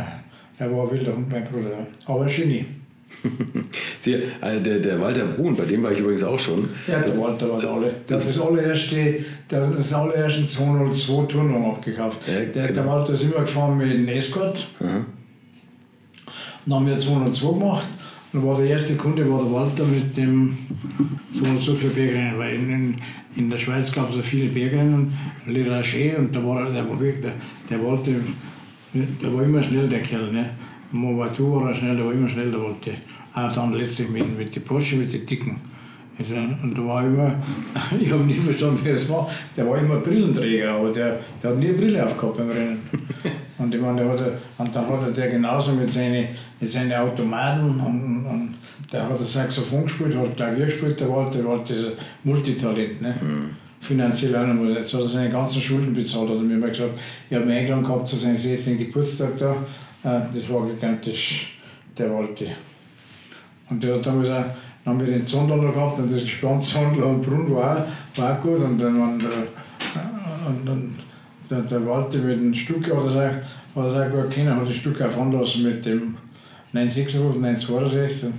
er war ein wilder Hund, mein Bruder. Aber Genie. Sie, äh, der, der Walter Brun, bei dem war ich übrigens auch schon. Ja, der das, Walter war der alle. Das, das, allererste, das, das allererste 202 Turnung abgekauft. Ja, der, genau. der Walter ist immer gefahren mit dem Escort. Dann haben wir 202 gemacht. Dann war der erste Kunde war der Walter mit dem 202 für Bergrennen, weil in, in, der Schweiz gab es ja viele Bergrennen, Le Rache, und da war der, der, der Walter, der war immer schnell, der Kerl. Ne? Movatu war er schnell, der war immer schnell, der wollte. Auch dann letztlich mit, mit den Porsche, mit den dicken. Also, und da war immer, ich habe nicht verstanden, wie es war, der war immer Brillenträger, aber der, der hat nie eine Brille aufgehabt beim Rennen. Und, ich meine, der hat, und dann hat er der genauso mit seinen mit seine Automaten und, und der hat das Saxophon gespielt, hat Klavier gespielt, der war, der war dieser Multitalent. Ne? Mhm. Finanziell auch noch. Jetzt hat er seine ganzen Schulden bezahlt. Hat er mir mal gesagt, ich habe mich eingeladen gehabt zu seinem 16. Geburtstag da das war gigantisch, der wollte. Und der hat damals auch, dann haben wir den Zondler gehabt und das gespannt Zondler und Brunn war war gut. Und dann waren der, äh, und dann, der, der Walter mit dem Stück hat das auch, auch gut kennen, hat das Stück auch fahren lassen mit dem 956, 962,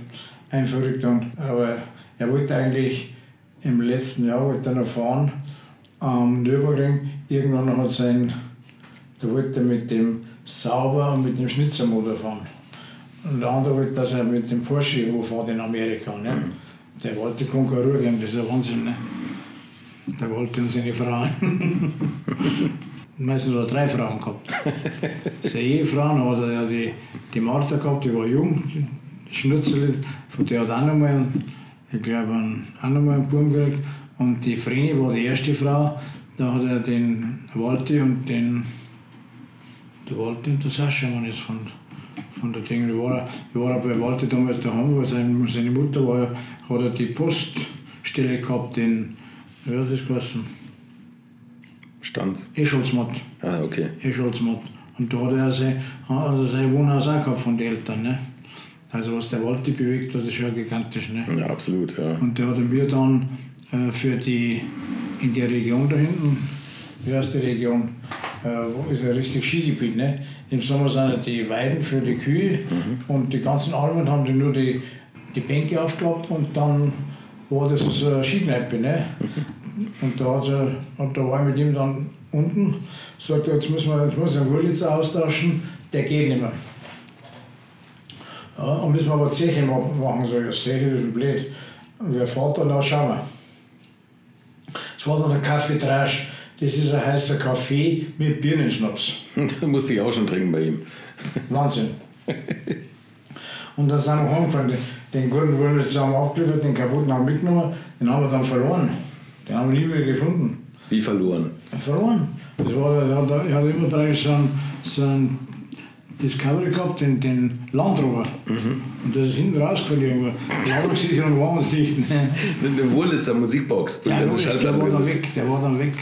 ein Verrückter. Aber er wollte eigentlich im letzten Jahr wollte er noch fahren am Nürburgring. Irgendwann hat sein, da wollte er mit dem sauber und mit dem Schnitzermotor fahren. Und der andere wollte, dass er mit dem Porsche irgendwo fährt in Amerika. Ne? Mhm. Der wollte Konkurrenz geben, das ist ein Wahnsinn. Ne? Der wollte uns seine Frauen. Meistens hat er drei Frauen gehabt. Seine Ehefrauen hat er die, die Martha gehabt, die war jung, die Schnitzel, von der hat auch noch mal, ich glaube, auch noch mal einen Buben gekriegt. Und die Vreni war die erste Frau, da hat er den Walti und den der Walter der Sascha waren jetzt von, von der Ding. Ich war, ich war bei Walter damals daheim, weil seine, seine Mutter war, hat er die Poststelle gehabt in, wie hat das geheißen? Stanz? Escholzmatt. Ah, okay. Escholzmatt. Und da hat er sein, also sein Wohnhaus auch gehabt von den Eltern. Ne? Also was der Walter bewegt hat, ist schon gigantisch. Ne? Ja, absolut. Ja. Und der hat mir dann äh, für die, in der Region da hinten, wie heißt die Region? Äh, ist ein richtig Skigebiet. Ne? Im Sommer sind die Weiden für die Kühe mhm. und die ganzen Almen haben die nur die, die Bänke aufgeklappt und dann war das eine Skikneipe. Ne? Und, da hat und da war ich mit ihm dann unten, sagt jetzt muss man jetzt muss einen Wurlitzer austauschen, der geht nicht mehr. Ja, und müssen wir aber Zeche machen, so ja, Zeche ist blöd. wer fährt da nach, schauen wir. Es war dann der Kaffee Trash. Das ist ein heißer Kaffee mit Birnenschnaps. Das musste ich auch schon trinken bei ihm. Wahnsinn. Und dann sind wir heimgefahren. Den guten wurden wir zusammen abgeliefert, den kaputten haben wir mitgenommen, den haben wir dann verloren. Den haben wir nie wieder gefunden. Wie verloren? Verloren. Das war, er hat, er hat immer praktisch so ein, so ein Discovery gehabt, den, den Landrover. Mhm. Und das ist hinten rausgefallen irgendwo. Die Ladungssicherung war uns nicht. Ne? Eine Wurlitzer Musikbox. Ja, der, der war dann weg, der war dann weg.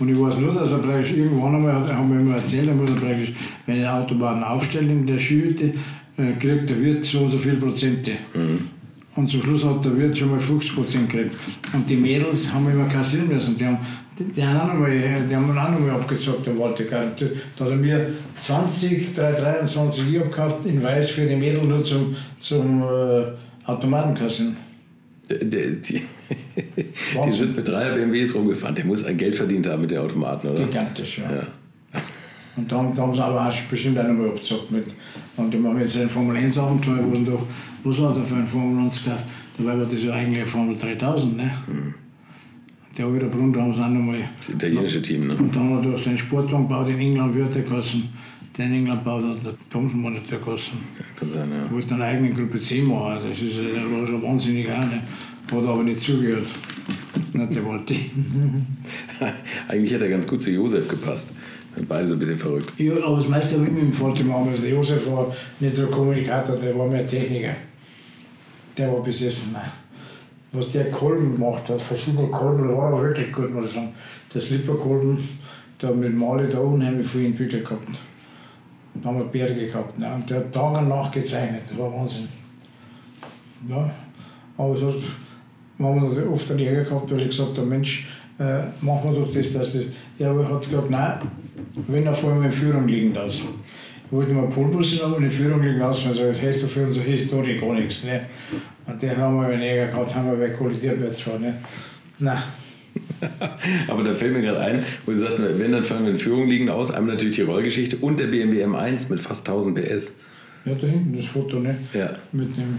Und ich weiß nur, dass er praktisch irgendwann einmal, hat, haben wir immer erzählt, er muss er praktisch, wenn er Autobahn aufstellt in der Schütte, äh, kriegt der Wirt so und so viele Prozente. Mhm. Und zum Schluss hat der Wirt schon mal 50 Prozent gekriegt. Und die Mädels haben immer kassieren müssen. Die haben, die, die haben auch nochmal, die haben auch nochmal abgezockt, der Walter Da hat er mir 20, 23 ich abgekauft in Weiß für die Mädels nur zum, zum äh. Die, die, die sind mit drei BMWs rumgefahren. Der muss ein Geld verdient haben mit den Automaten, oder? Gigantisch, ja. ja. Und da, da haben sie aber auch bestimmt auch nochmal abgezockt. Mit. Und die machen jetzt ein Formel 1 Abenteuer, wo sie doch, was war da für ein Formel 1 gekauft? Dabei war das ja eigentlich ein Formel 3000, ne? Mhm. Der alte Brunn, da haben sie auch nochmal. Das italienische Team, ne? Und dann hat er den Sportwagen gebaut in England, kosten. Der in England baut hat der hat der kosten. Ja, kann sein, ja. Wollte eine eigene Gruppe C machen. Das, ist, das war schon wahnsinnig auch, ne? Hat aber nicht zugehört. Nicht der wollte. Eigentlich hätte er ganz gut zu Josef gepasst. Beide so ein bisschen verrückt. Ja, aber das meiste habe ich mit dem Vater gemacht. Also der Josef war nicht so Kommunikator, der war mehr Techniker. Der war besessen. Was der Kolben gemacht hat, verschiedene Kolben, da war er wirklich gut, muss ich sagen. Der Slipperkolben, da mit Mali da unheimlich viel entwickelt gehabt. Da haben wir Berge gehabt. Ne? Und der hat Tag und Nacht gezeichnet, das war Wahnsinn. Ja, aber so haben wir oft einen Ärger gehabt, weil ich gesagt habe, Mensch, äh, machen wir doch das, dass das. Er hat gesagt, nein, wenn er vor allem in Führung liegen lässt. Ich wollte mal Pulbus aber in Führung liegen lassen, also das heißt für unsere Historie gar nichts. Ne? Und der haben wir einen Ärger gehabt, haben wir kollidiert mit zwar. Ne? Nein. Aber da fällt mir gerade ein, wo Sie sagten, wenn dann fangen wir in Führung liegen aus, einmal natürlich die Rollgeschichte und der BMW M1 mit fast 1000 PS. Ja, da hinten das Foto, ne? Ja. Mit dem,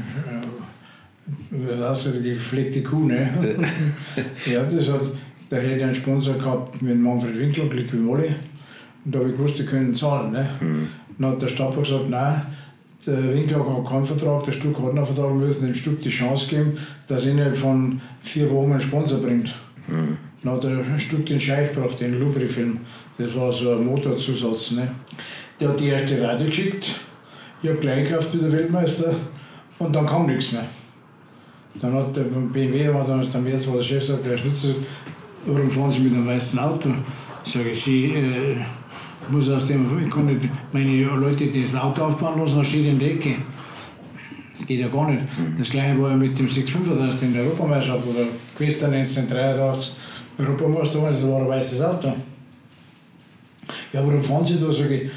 äh, das ist die gepflegte Kuh, ne? ja, das hat, da hätte ich einen Sponsor gehabt mit Manfred Winkler, Glück wie Molle. Und da habe ich gewusst, die können zahlen. Ne? Mhm. Dann hat der Stapel gesagt, nein, der Winkler hat keinen Vertrag, der Stuck hat einen Vertrag, wir müssen dem Stuck die Chance geben, dass er innerhalb von vier Wochen einen Sponsor bringt. Mhm. Dann hat der Stuck den Scheich gebracht, den Lubri-Film. Das war so ein Motorzusatz. Ne? Der hat die erste Radio geschickt, ich habe gleich gekauft wie der Weltmeister und dann kam nichts mehr. Dann hat der BMW, dann, dann jetzt war der Chef gesagt, der Schnitzel, warum fahren Sie mit einem weißen Auto? Sage ich, Sie, äh, muss aus dem, ich kann nicht meine Leute das Auto aufbauen lassen, dann steht in der Ecke. Das geht ja gar nicht. Das gleiche war ja mit dem 635 in der Europameisterschaft oder Questa 1983 Europameister, das war ein weißes Auto. Ja, warum fahren Sie da? Sage ich,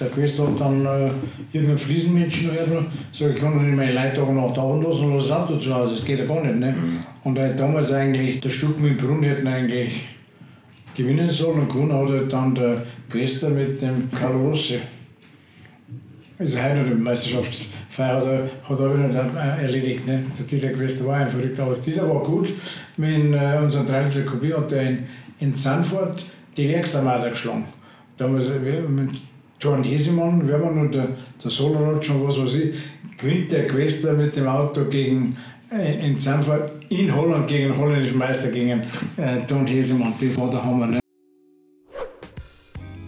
der Quest hat dann äh, irgendeinen Fliesenmenschen gehört, sag ich, kann doch nicht meine Leute Tag und Nacht lassen und das Auto zu Hause, das geht ja gar nicht. Ne? Mhm. Und er hat damals eigentlich, der Stück mit dem Brunnen hätten eigentlich gewinnen sollen und gewonnen hat halt dann der Quester mit dem Carlo Rossi. Also heute noch die Meisterschaftsfeier hat er, hat er wieder erledigt. Ne? Der Dieter Quester war ein verrückter, aber Dieter war gut. Mit äh, unserem 3 Liter Kubik hat er in, in Zandvoort die Werksarmada geschlagen. Damals mit John Hesemann, Wermann und der, der Solarot schon was weiß ich, gewinnt der Quester mit dem Auto gegen äh, in Zandvoort in Holland gegen den holländischen Meister gegen äh, Don Hesemann. Das war der Hammer. Ne?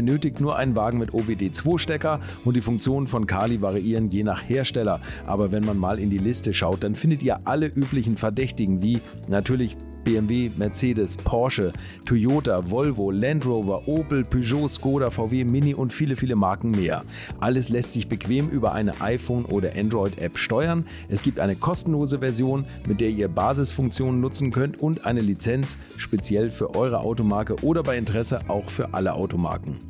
benötigt nur einen Wagen mit OBD2-Stecker und die Funktionen von Kali variieren je nach Hersteller. Aber wenn man mal in die Liste schaut, dann findet ihr alle üblichen Verdächtigen wie natürlich BMW, Mercedes, Porsche, Toyota, Volvo, Land Rover, Opel, Peugeot, Skoda, VW, Mini und viele, viele Marken mehr. Alles lässt sich bequem über eine iPhone- oder Android-App steuern. Es gibt eine kostenlose Version, mit der ihr Basisfunktionen nutzen könnt und eine Lizenz speziell für eure Automarke oder bei Interesse auch für alle Automarken.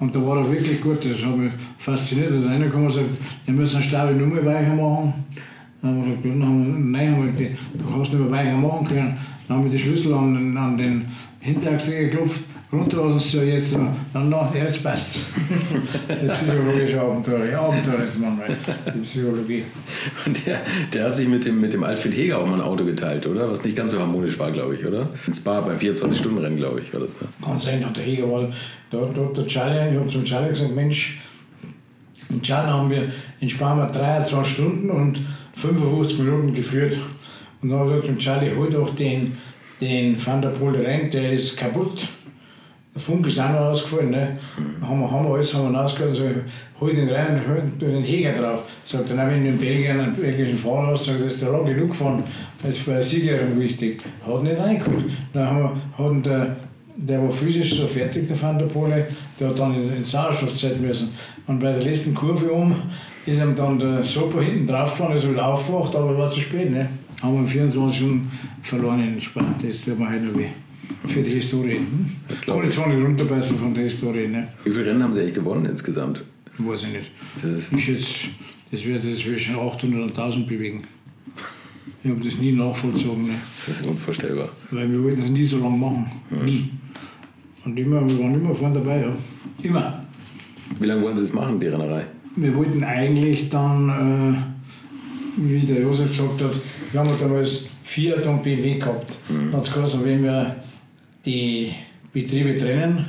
Und da war er wirklich gut, das hat mich fasziniert. Da ist einer gekommen und sagt, wir müssen eine Stabe Nummer weicher machen. Dann haben wir gesagt, dann haben wir, nein, haben wir die, du kannst nicht mehr weicher machen können. Dann haben wir die Schlüssel an, an den Hinterachsträger geklopft runterlassen sie ja jetzt noch. Noch, jetzt passt Die psychologische Abenteuer. Abenteuer ist manchmal die Psychologie. Und der, der hat sich mit dem, mit dem Altfried Heger auch mal ein Auto geteilt, oder? Was nicht ganz so harmonisch war, glaube ich, oder? Ein Spa beim 24-Stunden-Rennen, glaube ich, war das da. Kann sein, und der Heger war, da, da der Charlie, ich habe zum Charlie gesagt, Mensch, in Charlie haben wir in Spanien 23 Stunden und 55 Minuten geführt. Und dann habe ich gesagt, Charlie, hol doch den, den Van der Pol Renn, der ist kaputt. Der Funk ist auch noch ausgefallen. Ne? Mhm. Haben, wir, haben wir alles haben wir ausgehalten, so, hol den rein und hol den Heger drauf. Sagt dann, wenn du in Belgien einen belgischen Fahrer hast, sagt, das ist der lang genug gefahren, das ist für eine Siegerehrung wichtig. Hat nicht reingeholt. Dann haben wir, hatten der, der war physisch so fertig, der Van der Pole, der hat dann in, in Sauerstoffzeit müssen. Und bei der letzten Kurve um ist ihm dann der Sopa hinten drauf gefahren, ist wieder aufgewacht, aber war zu spät. Ne? Haben wir 24 Stunden verloren in Spanien, das tut mir heute noch weh für die Historie. Hm? Ich kann jetzt nicht runterbeißen von der Historie. Ne? Wie viele Rennen haben Sie eigentlich gewonnen insgesamt? Weiß ich nicht. Das, ist ich jetzt, das wird sich zwischen 800 und 1000 bewegen. Ich habe das nie nachvollzogen. Ne? Das ist unvorstellbar. Weil wir wollten es nie so lange machen. Mhm. Nie. Und immer, wir waren immer vorne dabei. Ja. Immer. Wie lange wollen Sie es machen, die Rennerei? Wir wollten eigentlich dann, äh, wie der Josef gesagt hat, wir haben damals Fiat und BMW gehabt. Mhm. Dann hat es wenn wir die Betriebe trennen.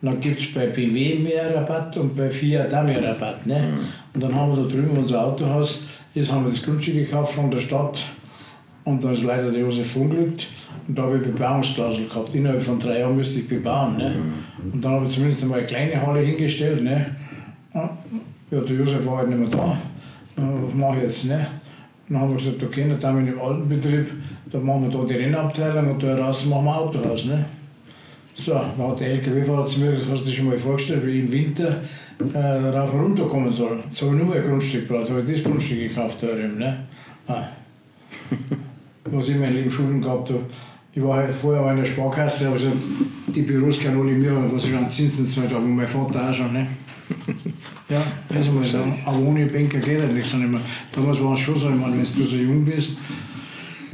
Dann gibt es bei BMW mehr Rabatt und bei Fiat auch mehr Rabatt. Ne? Mhm. Und dann haben wir da drüben unser Autohaus, jetzt haben wir das Grundstück gekauft von der Stadt und dann ist leider der Josef verunglückt. Und da habe ich Bebauungsklausel gehabt. Innerhalb von drei Jahren müsste ich bebauen. Ne? Mhm. Und dann habe ich zumindest einmal eine kleine Halle hingestellt. Ne? Ja, der Josef war halt nicht mehr da. Was mache ich jetzt? Ne? Dann haben wir gesagt, okay, dann haben wir im alten Betrieb, da machen wir da die Rennabteilung und da draußen machen wir Autohaus. Ne? So, dann hat der LKW-Fahrer zu mir gesagt, hast du dir schon mal vorgestellt, wie im Winter äh, rauf und runter kommen soll. Jetzt habe ich nur ein Grundstück gebraucht, habe ich das Grundstück gekauft da drüben. Ne? Ah. Was ich in meinem Leben Schulden gehabt habe. Ich war halt vorher in der Sparkasse, aber gesagt, die Büros können alle mir, was ich an Zinsen zahlt habe, und mein Vater auch schon. Ne? Ja, also mal sagen. Aber ohne Banker geht halt nichts. Damals war es schon so, ich meine, wenn du so jung bist,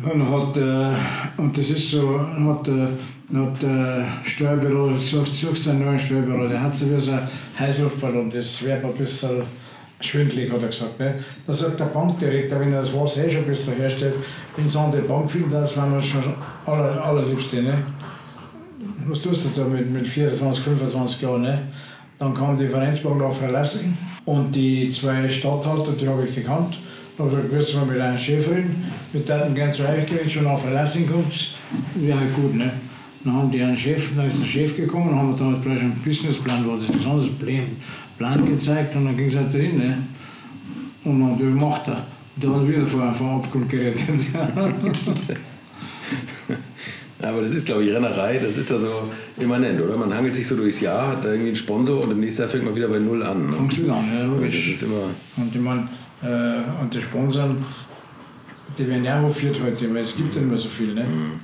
und, hat, äh, und das ist so, hat, äh, hat der Steuerbüro gesagt, suchst du einen neuen Steuerbüro, der hat sich wie so ein Heißluftballon, das wäre ein bisschen schwindlig, hat er gesagt. Ne? Da sagt der Bankdirektor, wenn er das Wasser eh schon bis daher steht, wenn sie an die Bank finden, das waren wir schon aller, allerliebste. Ne? Was tust du da mit, mit 24, 25 Jahren? Ne? Dann kam die Vereinsbank nach Verlassing und die zwei Stadthalter, die habe ich gekannt. Da habe ich gesagt, müssen wir mit einer Chefin, wir täten gerne zu euch gehen, schon nach Verlassing kommt, wäre halt gut. Ne? Dann haben die einen Chef, dann ist der Chef gekommen, dann haben wir damals gleich einen Businessplan, wo das ein anderes Plan, gezeigt und dann ging es halt dahin. Ne? Und dann haben gemacht Da hat er wieder vor einem Abgrund gerettet. Aber das ist, glaube ich, Rennerei, das ist da so immanent, oder? Man hangelt sich so durchs Jahr, hat da irgendwie einen Sponsor und im nächsten Jahr fängt man wieder bei Null an. Ne? Fängt wieder an, ja, logisch. Das ist immer. Und ich meine, äh, und die Sponsoren, die werden ja hofiert heute, weil es gibt ja nicht mehr so viel. Ne? Mhm.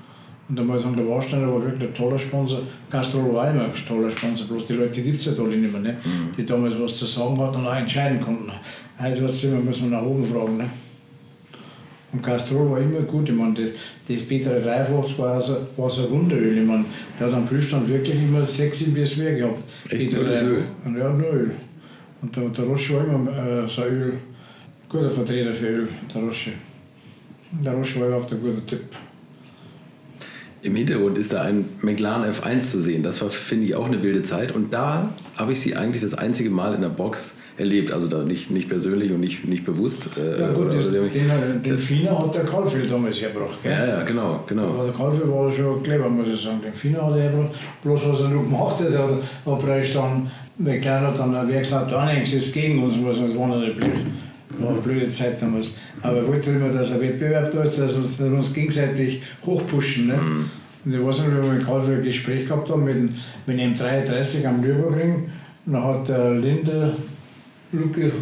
Und da muss ich sagen, der Warsteiner war wirklich ein toller Sponsor. Castrol war immer ein toller Sponsor, bloß die Leute gibt es ja alle nicht mehr, ne? Mhm. die damals was zu sagen hatten und auch entscheiden konnten. Heute was immer, müssen wir nach oben fragen. Ne? Und Castrol war immer gut. Ich meine, das, das Peter 83 war also, war so ein Wunderöl. Ich meine, der hat am Prüfstand wirklich immer 6 im mehr gehabt. Echt nur das Öl? Und ja, nur Öl. Und der, der Roche war immer äh, so ein Öl, guter Vertreter für Öl, der Roche. Der Roche war überhaupt ein guter Typ. Im Hintergrund ist da ein McLaren F1 zu sehen. Das war, finde ich, auch eine wilde Zeit. Und da habe ich sie eigentlich das einzige Mal in der Box erlebt. Also da nicht, nicht persönlich und nicht, nicht bewusst. Äh, ja gut, das, den, den, den Fina hat der Kalfeld damals hergebracht. Gell? Ja, ja, genau. genau. Aber der Kalfeld war schon clever, muss ich sagen. Den Fina hat er hergebracht. Bloß was er noch gemacht hat, er hat, hat dann, McLaren hat dann, wie gesagt, da nichts ist gegen uns, das war nicht blöd. War eine blöde Zeit damals. Aber er wollte immer, dass ein Wettbewerb da ist, dass wir uns gegenseitig hochpushen. Ne? Mhm. Und ich weiß nicht, wie wir mit Karl ein Gespräch gehabt haben mit, mit dem 33 am Nürburgring. dann hat der Linde Lucke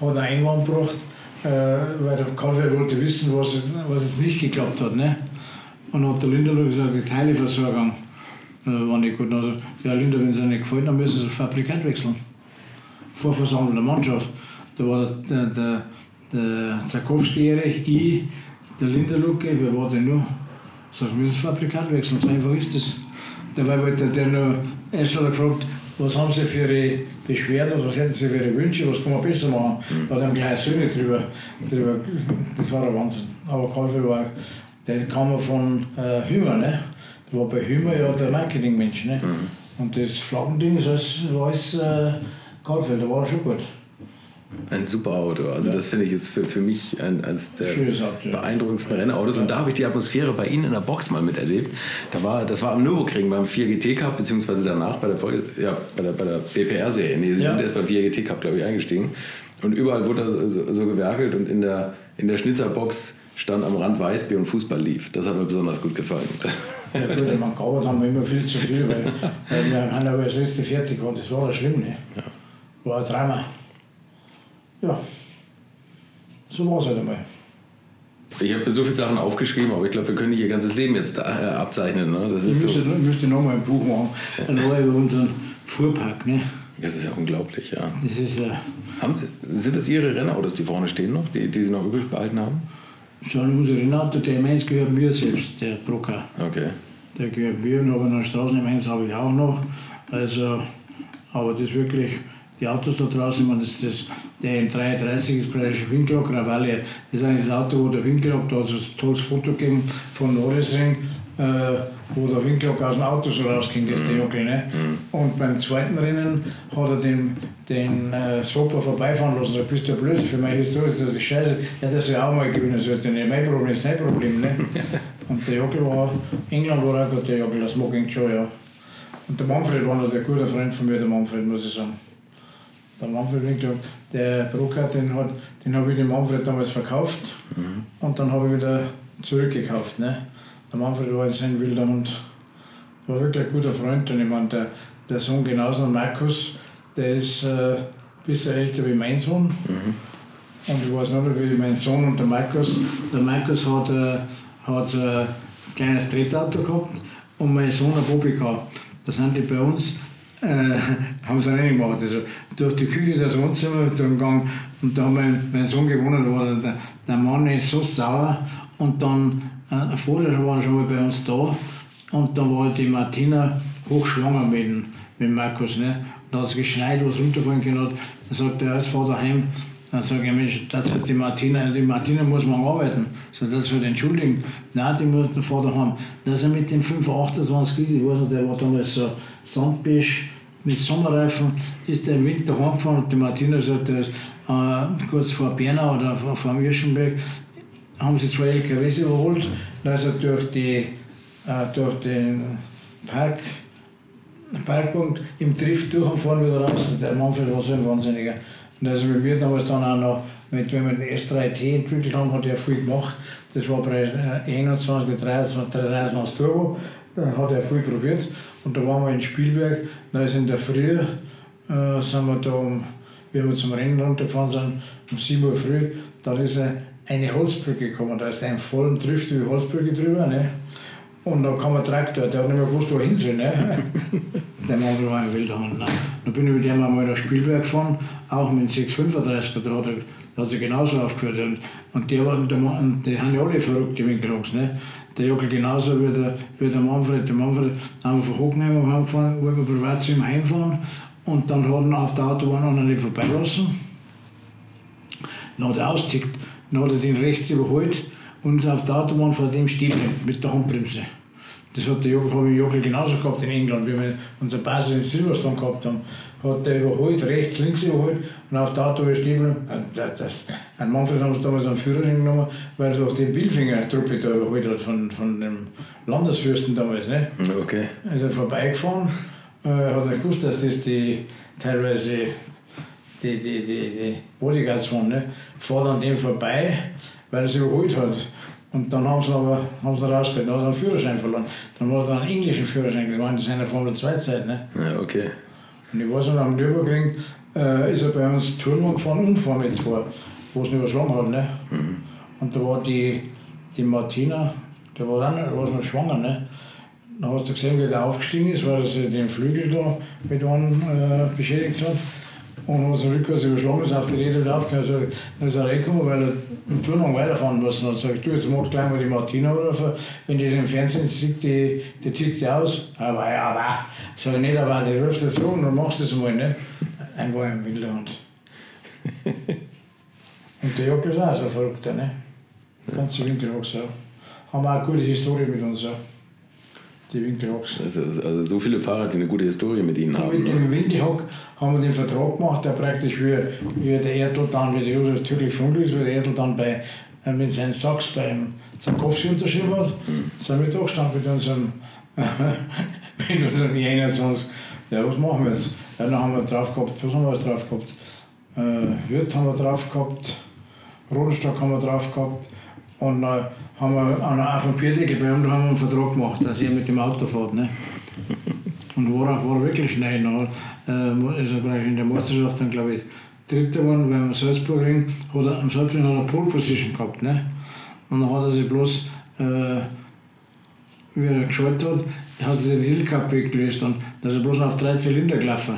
hat einen Einwand gebracht, äh, weil der Karl wollte wissen, was, was jetzt nicht geklappt hat. Ne? Und dann hat der Linder gesagt, die Teileversorgung äh, war nicht gut. Also, ja, Linder, wenn es Ihnen nicht gefällt, dann müssen Sie das Fabrikant wechseln. Vorversammlung der Mannschaft. Da war der, der, der Zarkowski Erich, ich, der Linderlucke, wer war denn noch? Wir müssen das Fabrikant wechseln, so einfach ist das. Dabei wollte der nur, erst hat er gefragt, was haben Sie für Ihre Beschwerden oder was hätten Sie für Ihre Wünsche, was kann man besser machen? Da hat er gleich Söhne drüber, drüber. Das war der Wahnsinn. Aber Karlfeld war, der kam von äh, Hümer, ne? Der war bei Hümer ja der Marketingmensch, ne? Mhm. Und das Flaggending ist alles, war alles äh, Karlfeld, da war er schon gut. Ein super Auto. Also, ja. das finde ich ist für, für mich ein, eines der Auto, beeindruckendsten ja. Rennautos. Und da habe ich die Atmosphäre bei Ihnen in der Box mal miterlebt. Da war, das war am Nürburgring beim 4GT Cup, beziehungsweise danach bei der, Folge, ja, bei der, bei der BPR-Serie. Nee, Sie ja. sind erst beim 4GT Cup, glaube ich, eingestiegen. Und überall wurde so, so gewerkelt und in der, in der Schnitzerbox stand am Rand Weißbier und Fußball lief. Das hat mir besonders gut gefallen. Ja gut, in haben wir immer viel zu viel, weil, weil wir haben aber das letzte fertig und das war ja schlimm. Ne? Ja. War ein Drama ja, so war es halt einmal. Ich habe so viele Sachen aufgeschrieben, aber ich glaube, wir können nicht ihr ganzes Leben jetzt äh, abzeichnen. Ne? Das ich müsste, so. müsste noch mal ein Buch machen, ein ja. über unseren Fuhrpark. Ne? Das ist ja unglaublich, ja. Das ist, ja haben, sind das Ihre Rennautos, die vorne stehen noch, die, die Sie noch übrig behalten haben? So unsere Rennauto, der meins gehört mir selbst, der Brucker. Okay. Der gehört mir und aber einen Straßen im Eins habe ich auch noch. Also, aber das wirklich die Autos da draußen, ich meine, das, das, der M33 ist praktisch Winkelhock Ravalle. Das ist eigentlich das Auto, wo der Winkelhock, da hat es ein tolles Foto gegeben von Norrisring, äh, wo der Winkelhock aus dem Auto so rausging, das ist der mhm. Jockel. Ne? Mhm. Und beim zweiten Rennen hat er den, den äh, Sopler vorbeifahren lassen. Sagt, bist du blöd, für meine Historie, das ist scheiße. Ja, das soll auch mal gewinnen sollte. Ja, mein Problem ist sein Problem. Ne? Und der Jockel war, England war auch gut, der Jockel, das Smoking Joe, ja. Und der Manfred war noch der gute Freund von mir, der Manfred, muss ich sagen der Manfred Winkler, der Brucker, den, den habe ich dem Manfred damals verkauft mhm. und dann habe ich wieder zurückgekauft. Ne? Der Manfred war jetzt ein wilder Hund. War wirklich ein guter Freund und ich meine, der, der Sohn genauso, Markus, der ist äh, ein bisschen älter wie mein Sohn. Mhm. Und ich weiß noch, wie mein Sohn und der Markus, der Markus hat, äh, hat so ein kleines Trettauto gehabt und mein Sohn ein Bobby gehabt. Da sind die bei uns äh, haben sie nicht gemacht. Also durch die Küche, das Wohnzimmer gegangen und da haben wir mein Sohn gewonnen, der, der Mann ist so sauer und dann äh, vorher waren schon mal bei uns da und dann war die Martina hochschwanger mit, mit Markus. Ne? Da hat es geschneit, was runterfallen können. Dann sagt er, jetzt fahr daheim. Dann sage ich, Mensch, das wird die Martina, die Martina muss man arbeiten. So, das wird entschuldigen. Nein, die muss den Vater haben. Dass er mit dem 528 ich weiß nicht, der war damals so Sandbisch mit Sommerreifen, ist der im Winter heimgefahren und die Martina sagt, der ist äh, kurz vor Bernau oder vor, vor Irschenberg, haben sie zwei LKWs überholt. Da ist er durch, die, äh, durch den Park, Parkpunkt im Drift durchgefahren wieder raus. Der Manfred war so ein Wahnsinniger. Und also mit mir damals dann auch noch, mit, wenn wir den S3T entwickelt haben, hat er viel gemacht. Das war bei 21 mit 23, 23 Turbo hat er viel probiert. Und da waren wir in Spielberg, da ist in der Früh, äh, sind wir da wie wir zum Rennen runtergefahren sind, um 7 Uhr früh, da ist eine Holzbrücke gekommen, da ist ein vollen Trift über Holzbrücke drüber. Ne? Und da kam ein Traktor, der hat nicht mehr gewusst, wo er hin soll. Ne? der Mann war ein Wildhahn. Ne? Dann bin ich mit dem einmal nach Spielberg gefahren, auch mit 635 da hat er da hat sich genauso aufgeführt. Und, und die, waren, der Mann, die haben ja alle verrückt, die Winkelhocks. Ne? Der Jockel genauso wie der, wie der Manfred. Der Manfred haben wir von Hockenheim heimgefahren, wollten wir privat zu ihm heimfahren. Und dann hat er auf der Autobahn einen nicht vorbeilassen. Dann hat er austickt. Dann hat er den rechts überholt und auf der Autobahn vor dem Stiebel mit der Handbremse. Das hat der Jockel, habe ich Jockel genauso gehabt in England, wie wir unsere Basis in Silverstone gehabt haben. Hat der überholt, rechts, links überholt und auf der Autobahn Stiebel. Das, das, ein Manfred haben sie damals einen Führerschein genommen, weil er doch den Billfinger-Truppe da überholt hat von, von dem Landesfürsten damals. Ne? Okay. Ist er vorbeigefahren, äh, hat nicht gewusst, dass das die teilweise die, die, die, die Bodyguards waren, ne? fährt an dem vorbei, weil er sie überholt hat. Und dann haben sie aber haben sie rausgehört, dann hat er einen Führerschein verloren. Dann hat er einen englischen Führerschein gemacht, das ist eine Formel 2 Zeit. Ne? Ja, okay. Und ich weiß noch, am Nürburgring äh, ist er bei uns Tourenwagen gefahren und Formel 2, wo es überschlagen hat. Ne? Mhm. Und da war die, die Martina, der war dann war noch schwanger. Ne? Dann hast du gesehen, wie der aufgestiegen ist, weil er den Flügel da mit einem äh, beschädigt hat. Und hat so rückwärts überschlagen ist auf die wieder aufgehört. Also, dann ist er reingekommen, weil er im Turnwagen weiterfahren muss. Und dann sage ich, du, jetzt mach gleich mal die Martina rufen. Wenn die das im Fernsehen sieht, die, die zieht die aus. Aber ja, aber, sag ich nicht, aber die rufst dazu und dann machst du das mal. Ne? Ein war im Wildhund. und der Jockel ist auch so ein Verrückter. Ne? Ganze Winkelhock so. Haben auch eine gute Historie mit uns. So die Winkelhocks. Also, also so viele Fahrer, die eine gute Historie mit ihnen haben. Mit dem Winkelhock haben wir den Vertrag gemacht, der praktisch wie, wie der Erdl dann, wie der Josef Türklich Funkel ist, wie der Erdl dann bei, äh, mit seinen Sachs beim Zarkowski unterschrieben hat. Mhm. Sind wir da gestanden mit unserem, mit unserem 21. Ja, was machen wir jetzt? Ja, dann haben wir drauf gehabt, was haben wir drauf gehabt? Äh, Wirt haben wir drauf gehabt, Rodenstock haben wir drauf gehabt und äh, haben wir an, auf dem Bierdeckel bei ihm, da haben wir einen Vertrag gemacht, dass er mit dem Auto fährt. Ne? Und war, war wirklich schnell. Ne? Äh, ist er in der Meisterschaft dann, glaube ich, Dritter geworden beim Salzburgring. Hat er, am Salzburgring hat er Pole Position gehabt. Ne? Und dann hat er sich bloß, äh, wie er geschaltet hat, hat sich den Wheelcup gelöst und dann ist er bloß auf drei Zylinder gelaufen.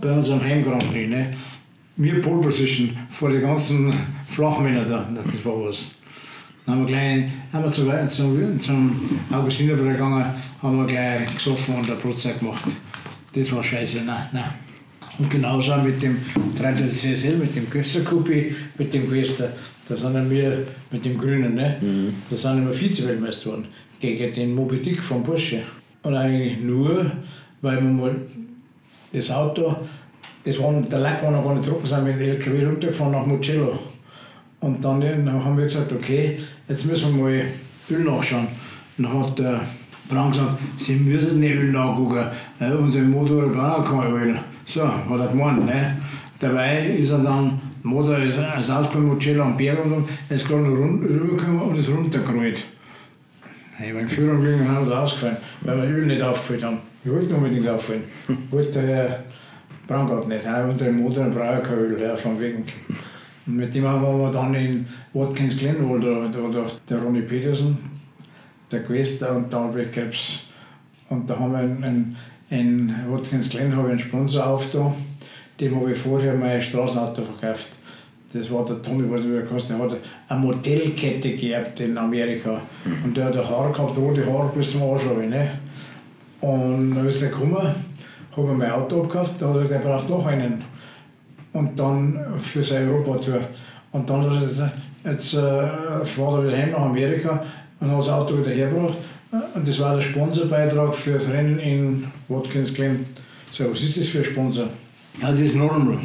Bei uns am Heim Grand. Ne? Wir Pole Position vor den ganzen Flachmännern da. Das war was. Dann haben wir gleich haben wir zu, zum, zum Augustinerbruder gegangen, haben wir gleich gesoffen und eine Brotzeit gemacht. Das war scheiße, nein, nein. Und genauso mit dem 3. CSL, mit dem Gösserkuppi, mit dem Quester, da sind wir mit dem Grünen, ne? Mhm. da sind wir Vize-Weltmeister geworden, gegen den Moby Dick von Porsche. Und eigentlich nur, weil wir mal das Auto, das war, der Lack war noch gar nicht trocken, sind wir in den LKW runtergefahren nach Mugello. Und dann, dann haben wir gesagt, okay, jetzt müssen wir mal Öl nachschauen. Dann hat der Brand gesagt, Sie müssen nicht Öl nachgucken, äh, unser Motor braucht kein Öl. So, hat er gemeint. Ne? Dabei ist er dann, der Motor ist, ist ausgekommen mit Cello am Berg und er ist gerade rübergekommen und ist runtergerollt. Ich war im Führung gelegen und ausgefallen, weil wir Öl nicht aufgefüllt haben. Ich wollte unbedingt auffüllen. wollte der Herr Brandgart nicht. Dem Motor brauche ich kein Öl, ja, von wegen. Und mit dem waren wir dann in Watkins Glen, wo da, da der Ronny Petersen, der Quester und der Albrecht Krebs. Und da haben wir in, in Watkins Glen habe ich einen Sponsor aufgetan, dem habe ich vorher mein Straßenauto verkauft. Das war der Tommy, was der kostet, der hat eine Modellkette geerbt in Amerika. Und der hat Haare gehabt, rote Haare bis zum Arsch. Ne? Und dann ist er gekommen, habe mein Auto abgekauft, da hat er, der braucht noch einen und dann für seine Europatour. Und dann hat er gesagt, jetzt äh, fährt er wieder heim nach Amerika und hat das Auto wieder hergebracht. Und das war der Sponsorbeitrag für das Rennen in Watkins Glen. So, was ist das für ein Sponsor? Ja, das ist Normal.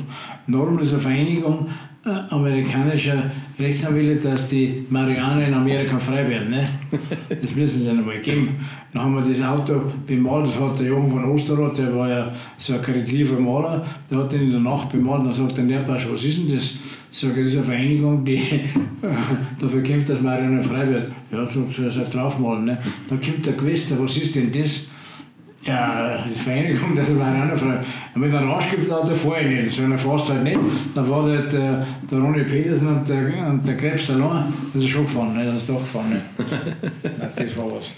Normal ist eine Vereinigung äh, amerikanischer Rechtsanwälte, dass die Marihuana in Amerika frei werden. Ne? Das müssen sie einmal geben. Dann haben wir das Auto bemalt, das hat der Jochen von Osterroth, der war ja so ein kreativer Maler, der hat den in der Nacht bemalt, dann sagt der Nährpasch, was ist denn das? Sag das ist eine Vereinigung, die dafür kämpft, dass Marihuana frei wird. Ja, so soll er draufmalen. Ne? Dann kommt der Quester, was ist denn das? Ja, die Vereinigung, das war eine Frage. Mit einem Rauschgift hat er vorher nicht, so eine fast halt nicht. Da war der, der, der Ronny Petersen und der, und der Krebs allein, das ist schon gefahren, ne? das ist doch gefahren. Ne? Nein, das war was.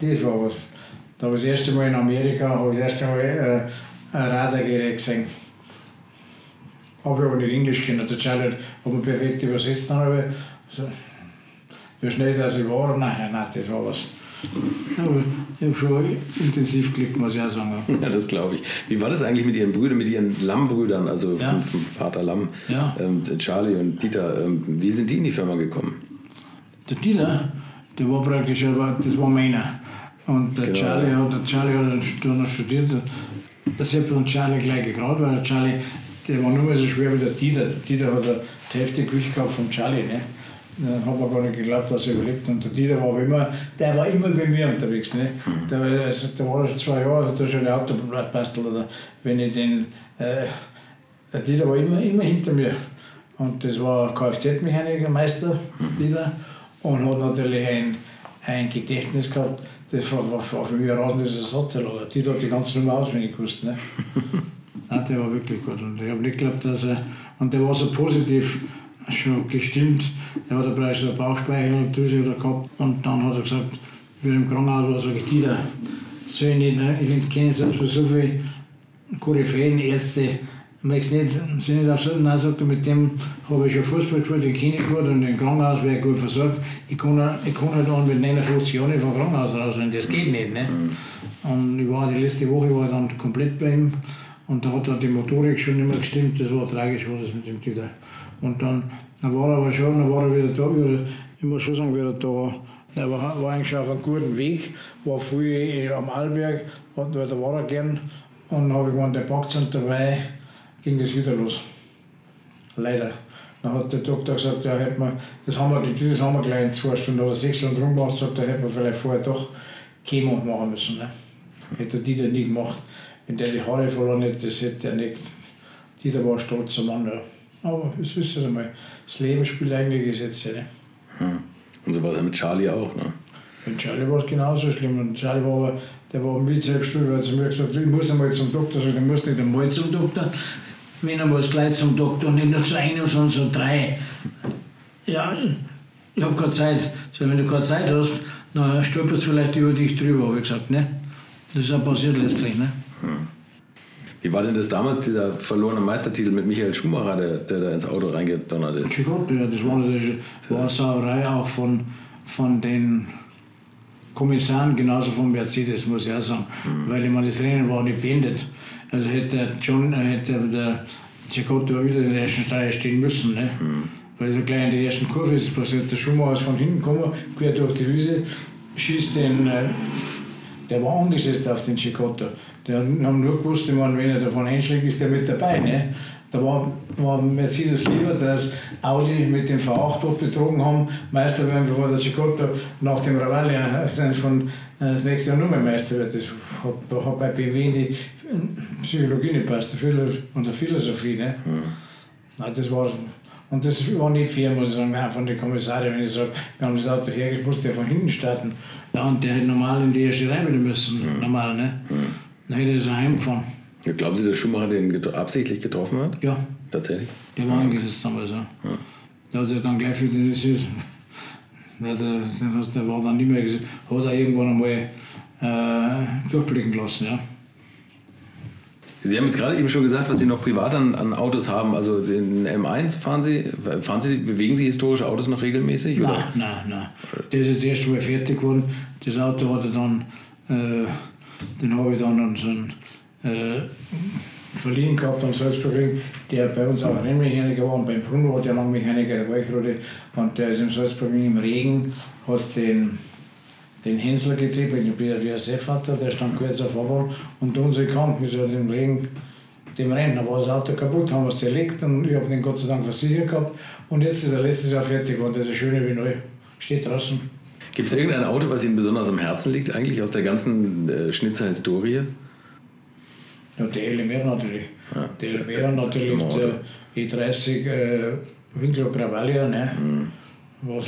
Das war was. Da habe ich das erste Mal in Amerika habe ich das erste Mal äh, ein Radargerät gesehen. Habe ich aber nicht Englisch können. Der Charlie hat mir perfekt übersetzt. Habe ich so, wie schnell das ich war, nein, nein, das war was. Aber ich habe schon intensiv Glück, muss ich auch sagen. Ja, das glaube ich. Wie war das eigentlich mit Ihren Brüdern, mit Ihren Lamm-Brüdern, also ja. vom, vom, Vater Lamm, ja. ähm, Charlie und Dieter? Ähm, wie sind die in die Firma gekommen? Der Dieter, der war praktisch, das war meiner. Und der genau. Charlie, hat, der Charlie hat dann noch studiert. Das hat dann Charlie gleich gegraut, weil der Charlie, der war nur mehr so schwer wie der Dieter. Der Dieter hat die Hälfte Gewicht gehabt vom Charlie. Ne? Dann hat man gar nicht geglaubt, dass er überlebt. Und der Dieter war immer, der war immer bei mir unterwegs. Ne? Mhm. Der, also, der war schon zwei Jahre, hat er schon ein Auto bastelt. Oder wenn ich den, äh, der Dieter war immer, immer hinter mir. Und das war Kfz-Mechaniker, Meister, Dieter. Und hat natürlich ein, ein Gedächtnis gehabt, das war, war, war für mich ein rasendes Ersatzlager. Dieter hat die ganze Nummer auswendig gewusst. Ne? Nein, der war wirklich gut. Und ich habe nicht geglaubt, dass er, und der war so positiv schon gestimmt. Er hat bereits eine Bauchspeicheldrüse gehabt und dann hat er gesagt, wir im Krankenhaus war, sage ich, Dieter, soll ich nicht, ne? ich kenne selbst so viele Koryphäen, Ärzte, möchtest nicht, sind nicht auf so, nein, sagt er, mit dem habe ich schon Fußball gespielt, den kenne ich gut und im Krankenhaus wäre gut versorgt. Ich kann, ich kann halt dann mit 59 Jahren vom Krankenhaus raus und das geht nicht. Ne? Und ich war die letzte Woche war dann komplett bei ihm und da hat dann die Motorik schon nicht mehr gestimmt, das war tragisch, war das mit dem Dieter. Und dann, dann war er aber schon, dann war er wieder da, wieder, ich muss schon sagen, wieder da. Er war, war eigentlich auf einem guten Weg, war früher am Arlberg, da war er gern. Und dann habe ich gemeint, der packt und dabei ging das wieder los. Leider. Dann hat der Doktor gesagt, ja, hätte man, das haben wir, dieses haben wir gleich in zwei Stunden oder sechs Stunden rumgemacht, sagt, da hätte man vielleicht vorher doch Chemo machen müssen. Ne? Hätte die dann nicht gemacht. Wenn der die Haare verloren hätte, das hätte er nicht. Dieter war stolz zum anderen. Aber es ist ja einmal, das Leben spielt eigene Gesetze. Ne? Hm. Und so war es mit Charlie auch, ne? Mit Charlie war es genauso schlimm. Und Charlie war aber, der war mit selbst schuld, weil er zu mir gesagt ich muss einmal zum Doktor. Sag, du musst nicht einmal zum Doktor. Wenn er muss gleich zum Doktor, nicht nur zu einem, sondern zu drei. Ja, ich habe keine Zeit. So, wenn du keine Zeit hast, dann stolperst du vielleicht über dich drüber, habe ich gesagt. Ne? Das ist auch passiert letztlich. Ne? Wie war denn das damals, dieser verlorene Meistertitel mit Michael Schumacher, der, der da ins Auto reingedonnert ist? Ja, das war natürlich eine Sauerei auch von, von den Kommissaren, genauso von Mercedes, muss ich auch sagen. Mhm. Weil ich meine, das Rennen war nicht beendet. Also hätte John, hätte der Cicotto wieder in der ersten Stelle stehen müssen. Ne? Mhm. Weil so gleich in der ersten Kurve ist passiert. Der Schumacher ist von hinten gekommen, quer durch die Wiese, schießt den, äh, der war angesetzt auf den Cicotto. Die haben nur gewusst, ich meine, wenn er davon einschlägt, ist der mit dabei. Ne? Da war, war Mercedes lieber, dass Audi mit dem V8 betrogen haben, Meister werden, bevor der Cicotto nach dem Rallye von, äh, das nächste Jahr nur mehr Meister wird. Das hat, hat bei BMW in die Psychologie nicht passt, und der Philosophie. Ne? Mhm. Nein, das war, und das war nicht fair, muss ich sagen, von den Kommissaren, wenn ich sage, wir haben das Auto muss der von hinten starten. Ja, und der hätte normal in die erste Reihe müssen, mhm. normal. Ne? Mhm. Nein, der ist heimgefahren. Ja, glauben Sie, dass Schumacher den get absichtlich getroffen hat? Ja. Tatsächlich? Der war angesetzt damals, ja. ja. Der hat sich dann gleich wieder interessiert. Der, der, war dann nicht mehr gesehen. Hat er irgendwann einmal äh, durchblicken lassen, ja. Sie haben jetzt gerade eben schon gesagt, was Sie noch privat an, an Autos haben. Also den M1 fahren Sie, fahren Sie, bewegen Sie historische Autos noch regelmäßig? Nein, oder? nein, nein. Der ist jetzt erst mal fertig geworden. Das Auto hat er dann äh, den habe ich dann an so einen äh, verliehen gehabt am Salzburgring, der bei uns auch Rennmechaniker war und beim Bruno war der lange Mechaniker, der Walchrode und der ist im Salzburgring im Regen, hat den, den Hänsler getrieben, den BRDSF hat der stand kurz auf Fahrbahn und unsere Kampen ist halt im Regen dem Rennen. Da war das Auto kaputt, haben wir es zerlegt und ich habe den Gott sei Dank versichert gehabt. Und jetzt ist er letztes Jahr fertig geworden. Das ist schöner wie neu. Steht draußen. Gibt es irgendein Auto, was Ihnen besonders am Herzen liegt, eigentlich aus der ganzen äh, Schnitzer-Historie? Ja, die Elimera natürlich. Ja, die Elimera natürlich, der E30 äh, Winkler Gravalia, ne? Mhm. Was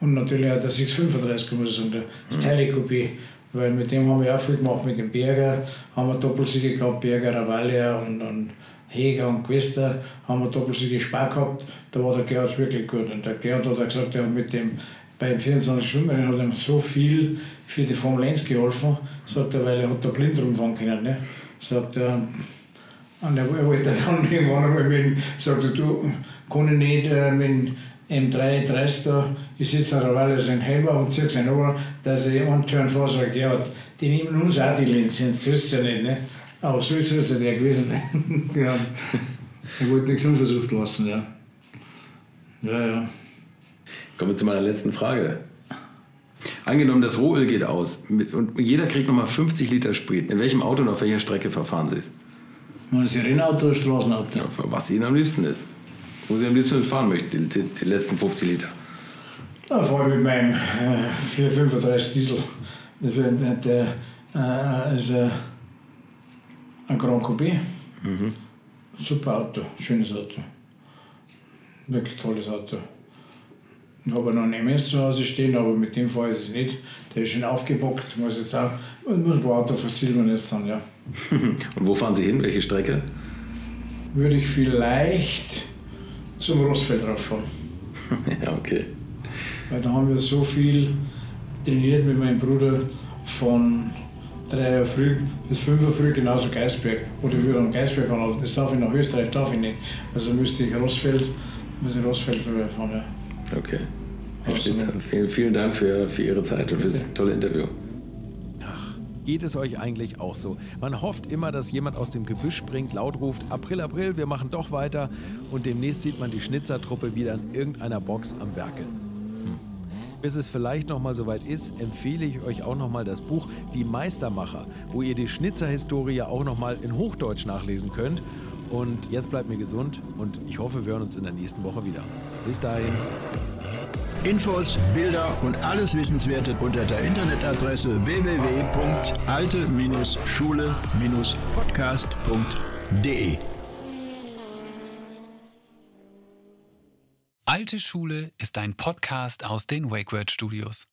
Und natürlich auch der 635, muss ich sagen, der Stanley Coupé. Weil mit dem haben wir auch viel gemacht, mit dem Berger haben wir Doppelsiege gehabt, Berger, Ravalia und, und Heger und Quester haben wir Doppelsiege Spar gehabt. Da war der Gerhard wirklich gut. Und der Gerhard hat auch gesagt, er hat mit dem beim 24-Stunden-Rennen hat ihm so viel für die Formel 1 geholfen, sagt er, weil er hat da blind rumfahren können. Ne? Sagt er, und er, er wollte dann irgendwann einmal mit, sagt er, du, kann ich nicht äh, mit M3, 30 da, ich sitze an der Weile sein Helmer und ziehe seinen Ohren, dass ich einen Turn sage, ja, die nehmen uns auch die Lizenz, so ist ja nicht, ne? Aber so ist es ja der gewesen. Ja. Er wollte nichts unversucht lassen, ja. Ja, ja. Kommen wir zu meiner letzten Frage. Angenommen, das Rohöl geht aus und jeder kriegt nochmal 50 Liter Sprit. In welchem Auto und auf welcher Strecke verfahren Sie es? Rennauto oder Straßenauto? Ja, was Ihnen am liebsten ist. Wo Sie am liebsten fahren möchten, die, die, die letzten 50 Liter. Da fahre ich mit meinem äh, 435 Diesel. Das wäre der, äh, ist, äh, ein Grand Coupé. Mhm. Super Auto, schönes Auto. Wirklich tolles Auto. Ich habe noch ein MS zu Hause stehen, aber mit dem fahre ich es nicht. Der ist schon aufgebockt, muss jetzt auch, muss ein paar Auto versilbern jetzt dann, ja. Und wo fahren Sie hin? Welche Strecke? Würde ich vielleicht zum Rostfeld rauffahren. ja, okay. Weil da haben wir so viel trainiert mit meinem Bruder von 3 Uhr früh bis 5 Uhr früh genauso Geisberg. Oder ich würde am Geisberg anhalten. Das darf ich nach Österreich darf ich nicht. Also müsste ich Rostfeld, müsste ich Rostfeld fahren. Ja. Okay. Herr Spitzer, vielen, vielen Dank für, für Ihre Zeit und fürs tolle Interview. Ach, geht es euch eigentlich auch so? Man hofft immer, dass jemand aus dem Gebüsch springt, laut ruft, April, April, wir machen doch weiter und demnächst sieht man die Schnitzertruppe wieder in irgendeiner Box am Werkeln. Hm. Bis es vielleicht nochmal soweit ist, empfehle ich euch auch nochmal das Buch Die Meistermacher, wo ihr die Schnitzerhistorie auch nochmal in Hochdeutsch nachlesen könnt. Und jetzt bleibt mir gesund und ich hoffe, wir hören uns in der nächsten Woche wieder. Bis dahin. Infos, Bilder und alles Wissenswerte unter der Internetadresse www.alte-schule-podcast.de. Alte Schule ist ein Podcast aus den WakeWord Studios.